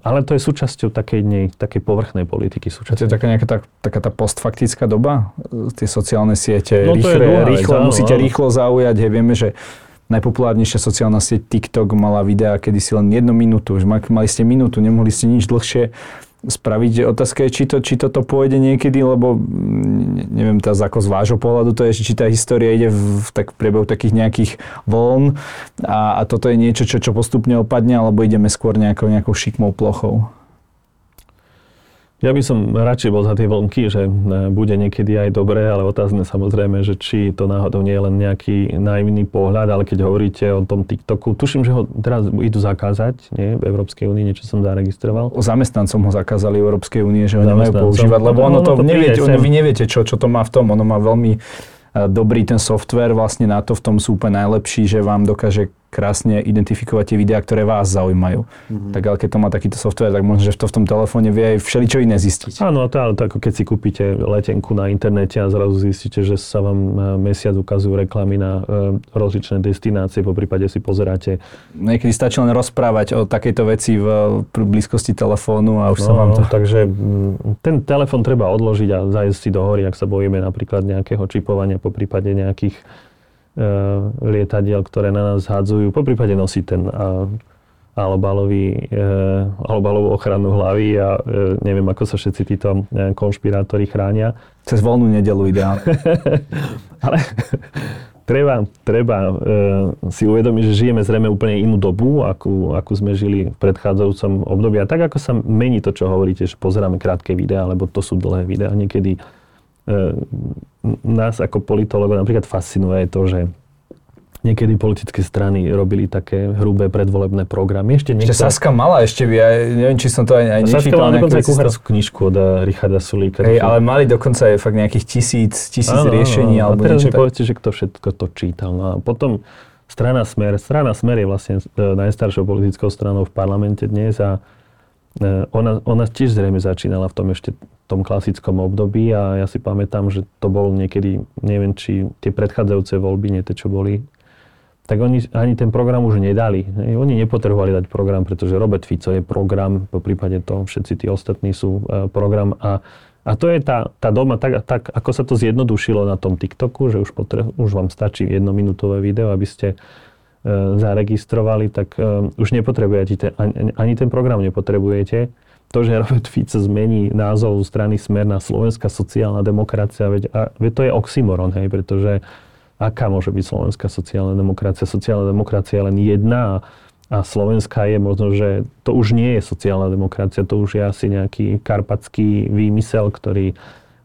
ale to je súčasťou takej, nej, takej povrchnej politiky. Súčasťou. To je taká nejaká tá, taká tá postfaktická doba? Tie sociálne siete, no, rýchle, rýchlo, musíte áno. rýchlo zaujať. Hej, vieme, že najpopulárnejšia sociálna sieť TikTok mala videa kedy si len jednu minútu. Už mali ste minútu, nemohli ste nič dlhšie spraviť. Otázka je, či, to, či toto pôjde niekedy, lebo mm, neviem teraz ako z vášho pohľadu to je, či tá história ide v, tak, v priebehu takých nejakých vln a, a toto je niečo, čo, čo postupne opadne, alebo ideme skôr nejakou, nejakou šikmou plochou. Ja by som radšej bol za tie vlnky, že e, bude niekedy aj dobré, ale otázne samozrejme, že či to náhodou nie je len nejaký naivný pohľad, ale keď hovoríte o tom TikToku, tuším, že ho teraz idú zakázať, nie? V Európskej únii niečo som zaregistroval. O zamestnancom ho zakázali Európskej únie, že ho nemajú používať, lebo ono to, ono to neviete, ono, vy neviete, čo, čo to má v tom. Ono má veľmi dobrý ten software, vlastne na to v tom sú úplne najlepší, že vám dokáže krásne identifikovať tie videá, ktoré vás zaujímajú. Mm-hmm. Tak ale keď to má takýto software, tak možno, že to v tom telefóne vie aj všeličo iné zistiť. Áno, to, to ako keď si kúpite letenku na internete a zrazu zistíte, že sa vám e, mesiac ukazujú reklamy na e, rozličné destinácie, po prípade si pozeráte. Niekedy stačí len rozprávať o takejto veci v, v blízkosti telefónu a už no, sa vám to... Takže ten telefón treba odložiť a zajsť si do hory, ak sa bojíme napríklad nejakého čipovania, po prípade nejakých lietadiel, ktoré na nás hádzujú, po prípade nosí ten alobalový, e, alobalovú ochranu hlavy a e, neviem, ako sa všetci títo konšpirátori chránia. Cez voľnú nedelu ideálne. Ale treba, treba e, si uvedomiť, že žijeme zrejme úplne inú dobu, akú, akú sme žili v predchádzajúcom období. A tak ako sa mení to, čo hovoríte, že pozeráme krátke videá, lebo to sú dlhé videá, niekedy E, nás ako politologov napríklad fascinuje to, že niekedy politické strany robili také hrubé predvolebné programy. Ešte, niekto... ešte Saska mala ešte, ja neviem, či som to aj, aj nečítal. Saska mala dokonca aj kuchárskú knižku od eh, Richarda Sulíka. Hej, ale mali dokonca aj fakt nejakých tisíc, tisíc áno, riešení. Áno, alebo a teraz mi tak... povedzte, že kto všetko to čítal. No a potom strana Smer, strana Smer je vlastne eh, najstaršou politickou stranou v parlamente dnes a ona, ona tiež zrejme začínala v tom ešte tom klasickom období a ja si pamätám, že to bol niekedy, neviem, či tie predchádzajúce voľby, nie tie, čo boli, tak oni ani ten program už nedali. Oni nepotrebovali dať program, pretože Robert Fico je program, po prípade to všetci tí ostatní sú e, program a, a to je tá, tá doma, tak, tak ako sa to zjednodušilo na tom TikToku, že už, potre, už vám stačí jednominútové video, aby ste E, zaregistrovali, tak e, už nepotrebujete, ani, ten program nepotrebujete. To, že Robert Fico zmení názov strany Smer na Slovenská sociálna demokracia, veď, a, veď to je oxymoron, hej, pretože aká môže byť Slovenská sociálna demokracia? Sociálna demokracia je len jedna a, a Slovenská je možno, že to už nie je sociálna demokracia, to už je asi nejaký karpatský výmysel, ktorý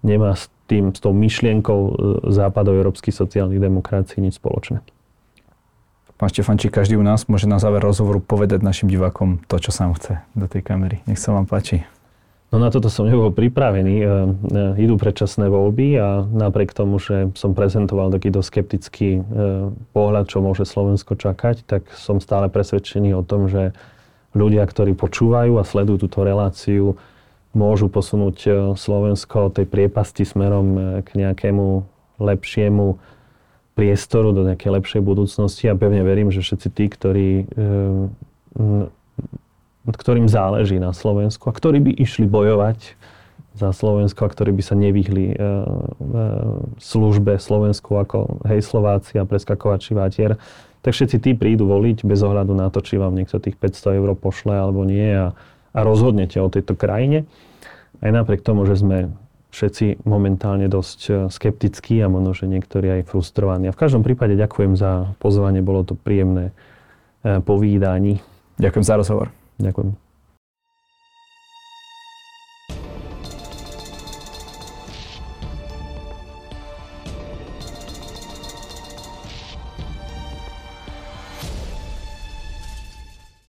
nemá s tým, s tou myšlienkou e, západoeurópskych sociálnych demokracií nič spoločné. Pán Štefančík, každý u nás môže na záver rozhovoru povedať našim divákom to, čo sám chce do tej kamery. Nech sa vám páči. No na toto som nebol pripravený. E, e, idú predčasné voľby a napriek tomu, že som prezentoval taký dosť skeptický e, pohľad, čo môže Slovensko čakať, tak som stále presvedčený o tom, že ľudia, ktorí počúvajú a sledujú túto reláciu, môžu posunúť Slovensko tej priepasti smerom k nejakému lepšiemu priestoru, do nejakej lepšej budúcnosti a pevne verím, že všetci tí, ktorí ktorým záleží na Slovensku a ktorí by išli bojovať za Slovensko a ktorí by sa nevyhli e, e, službe Slovensku ako hej Slováci a preskakovači vátier, tak všetci tí prídu voliť bez ohľadu na to, či vám niekto tých 500 eur pošle alebo nie a, a rozhodnete o tejto krajine. Aj napriek tomu, že sme všetci momentálne dosť e, skeptickí a možno, že niektorí aj frustrovaní. A v každom prípade ďakujem za pozvanie, bolo to príjemné e, povídanie. Ďakujem za rozhovor. Ďakujem.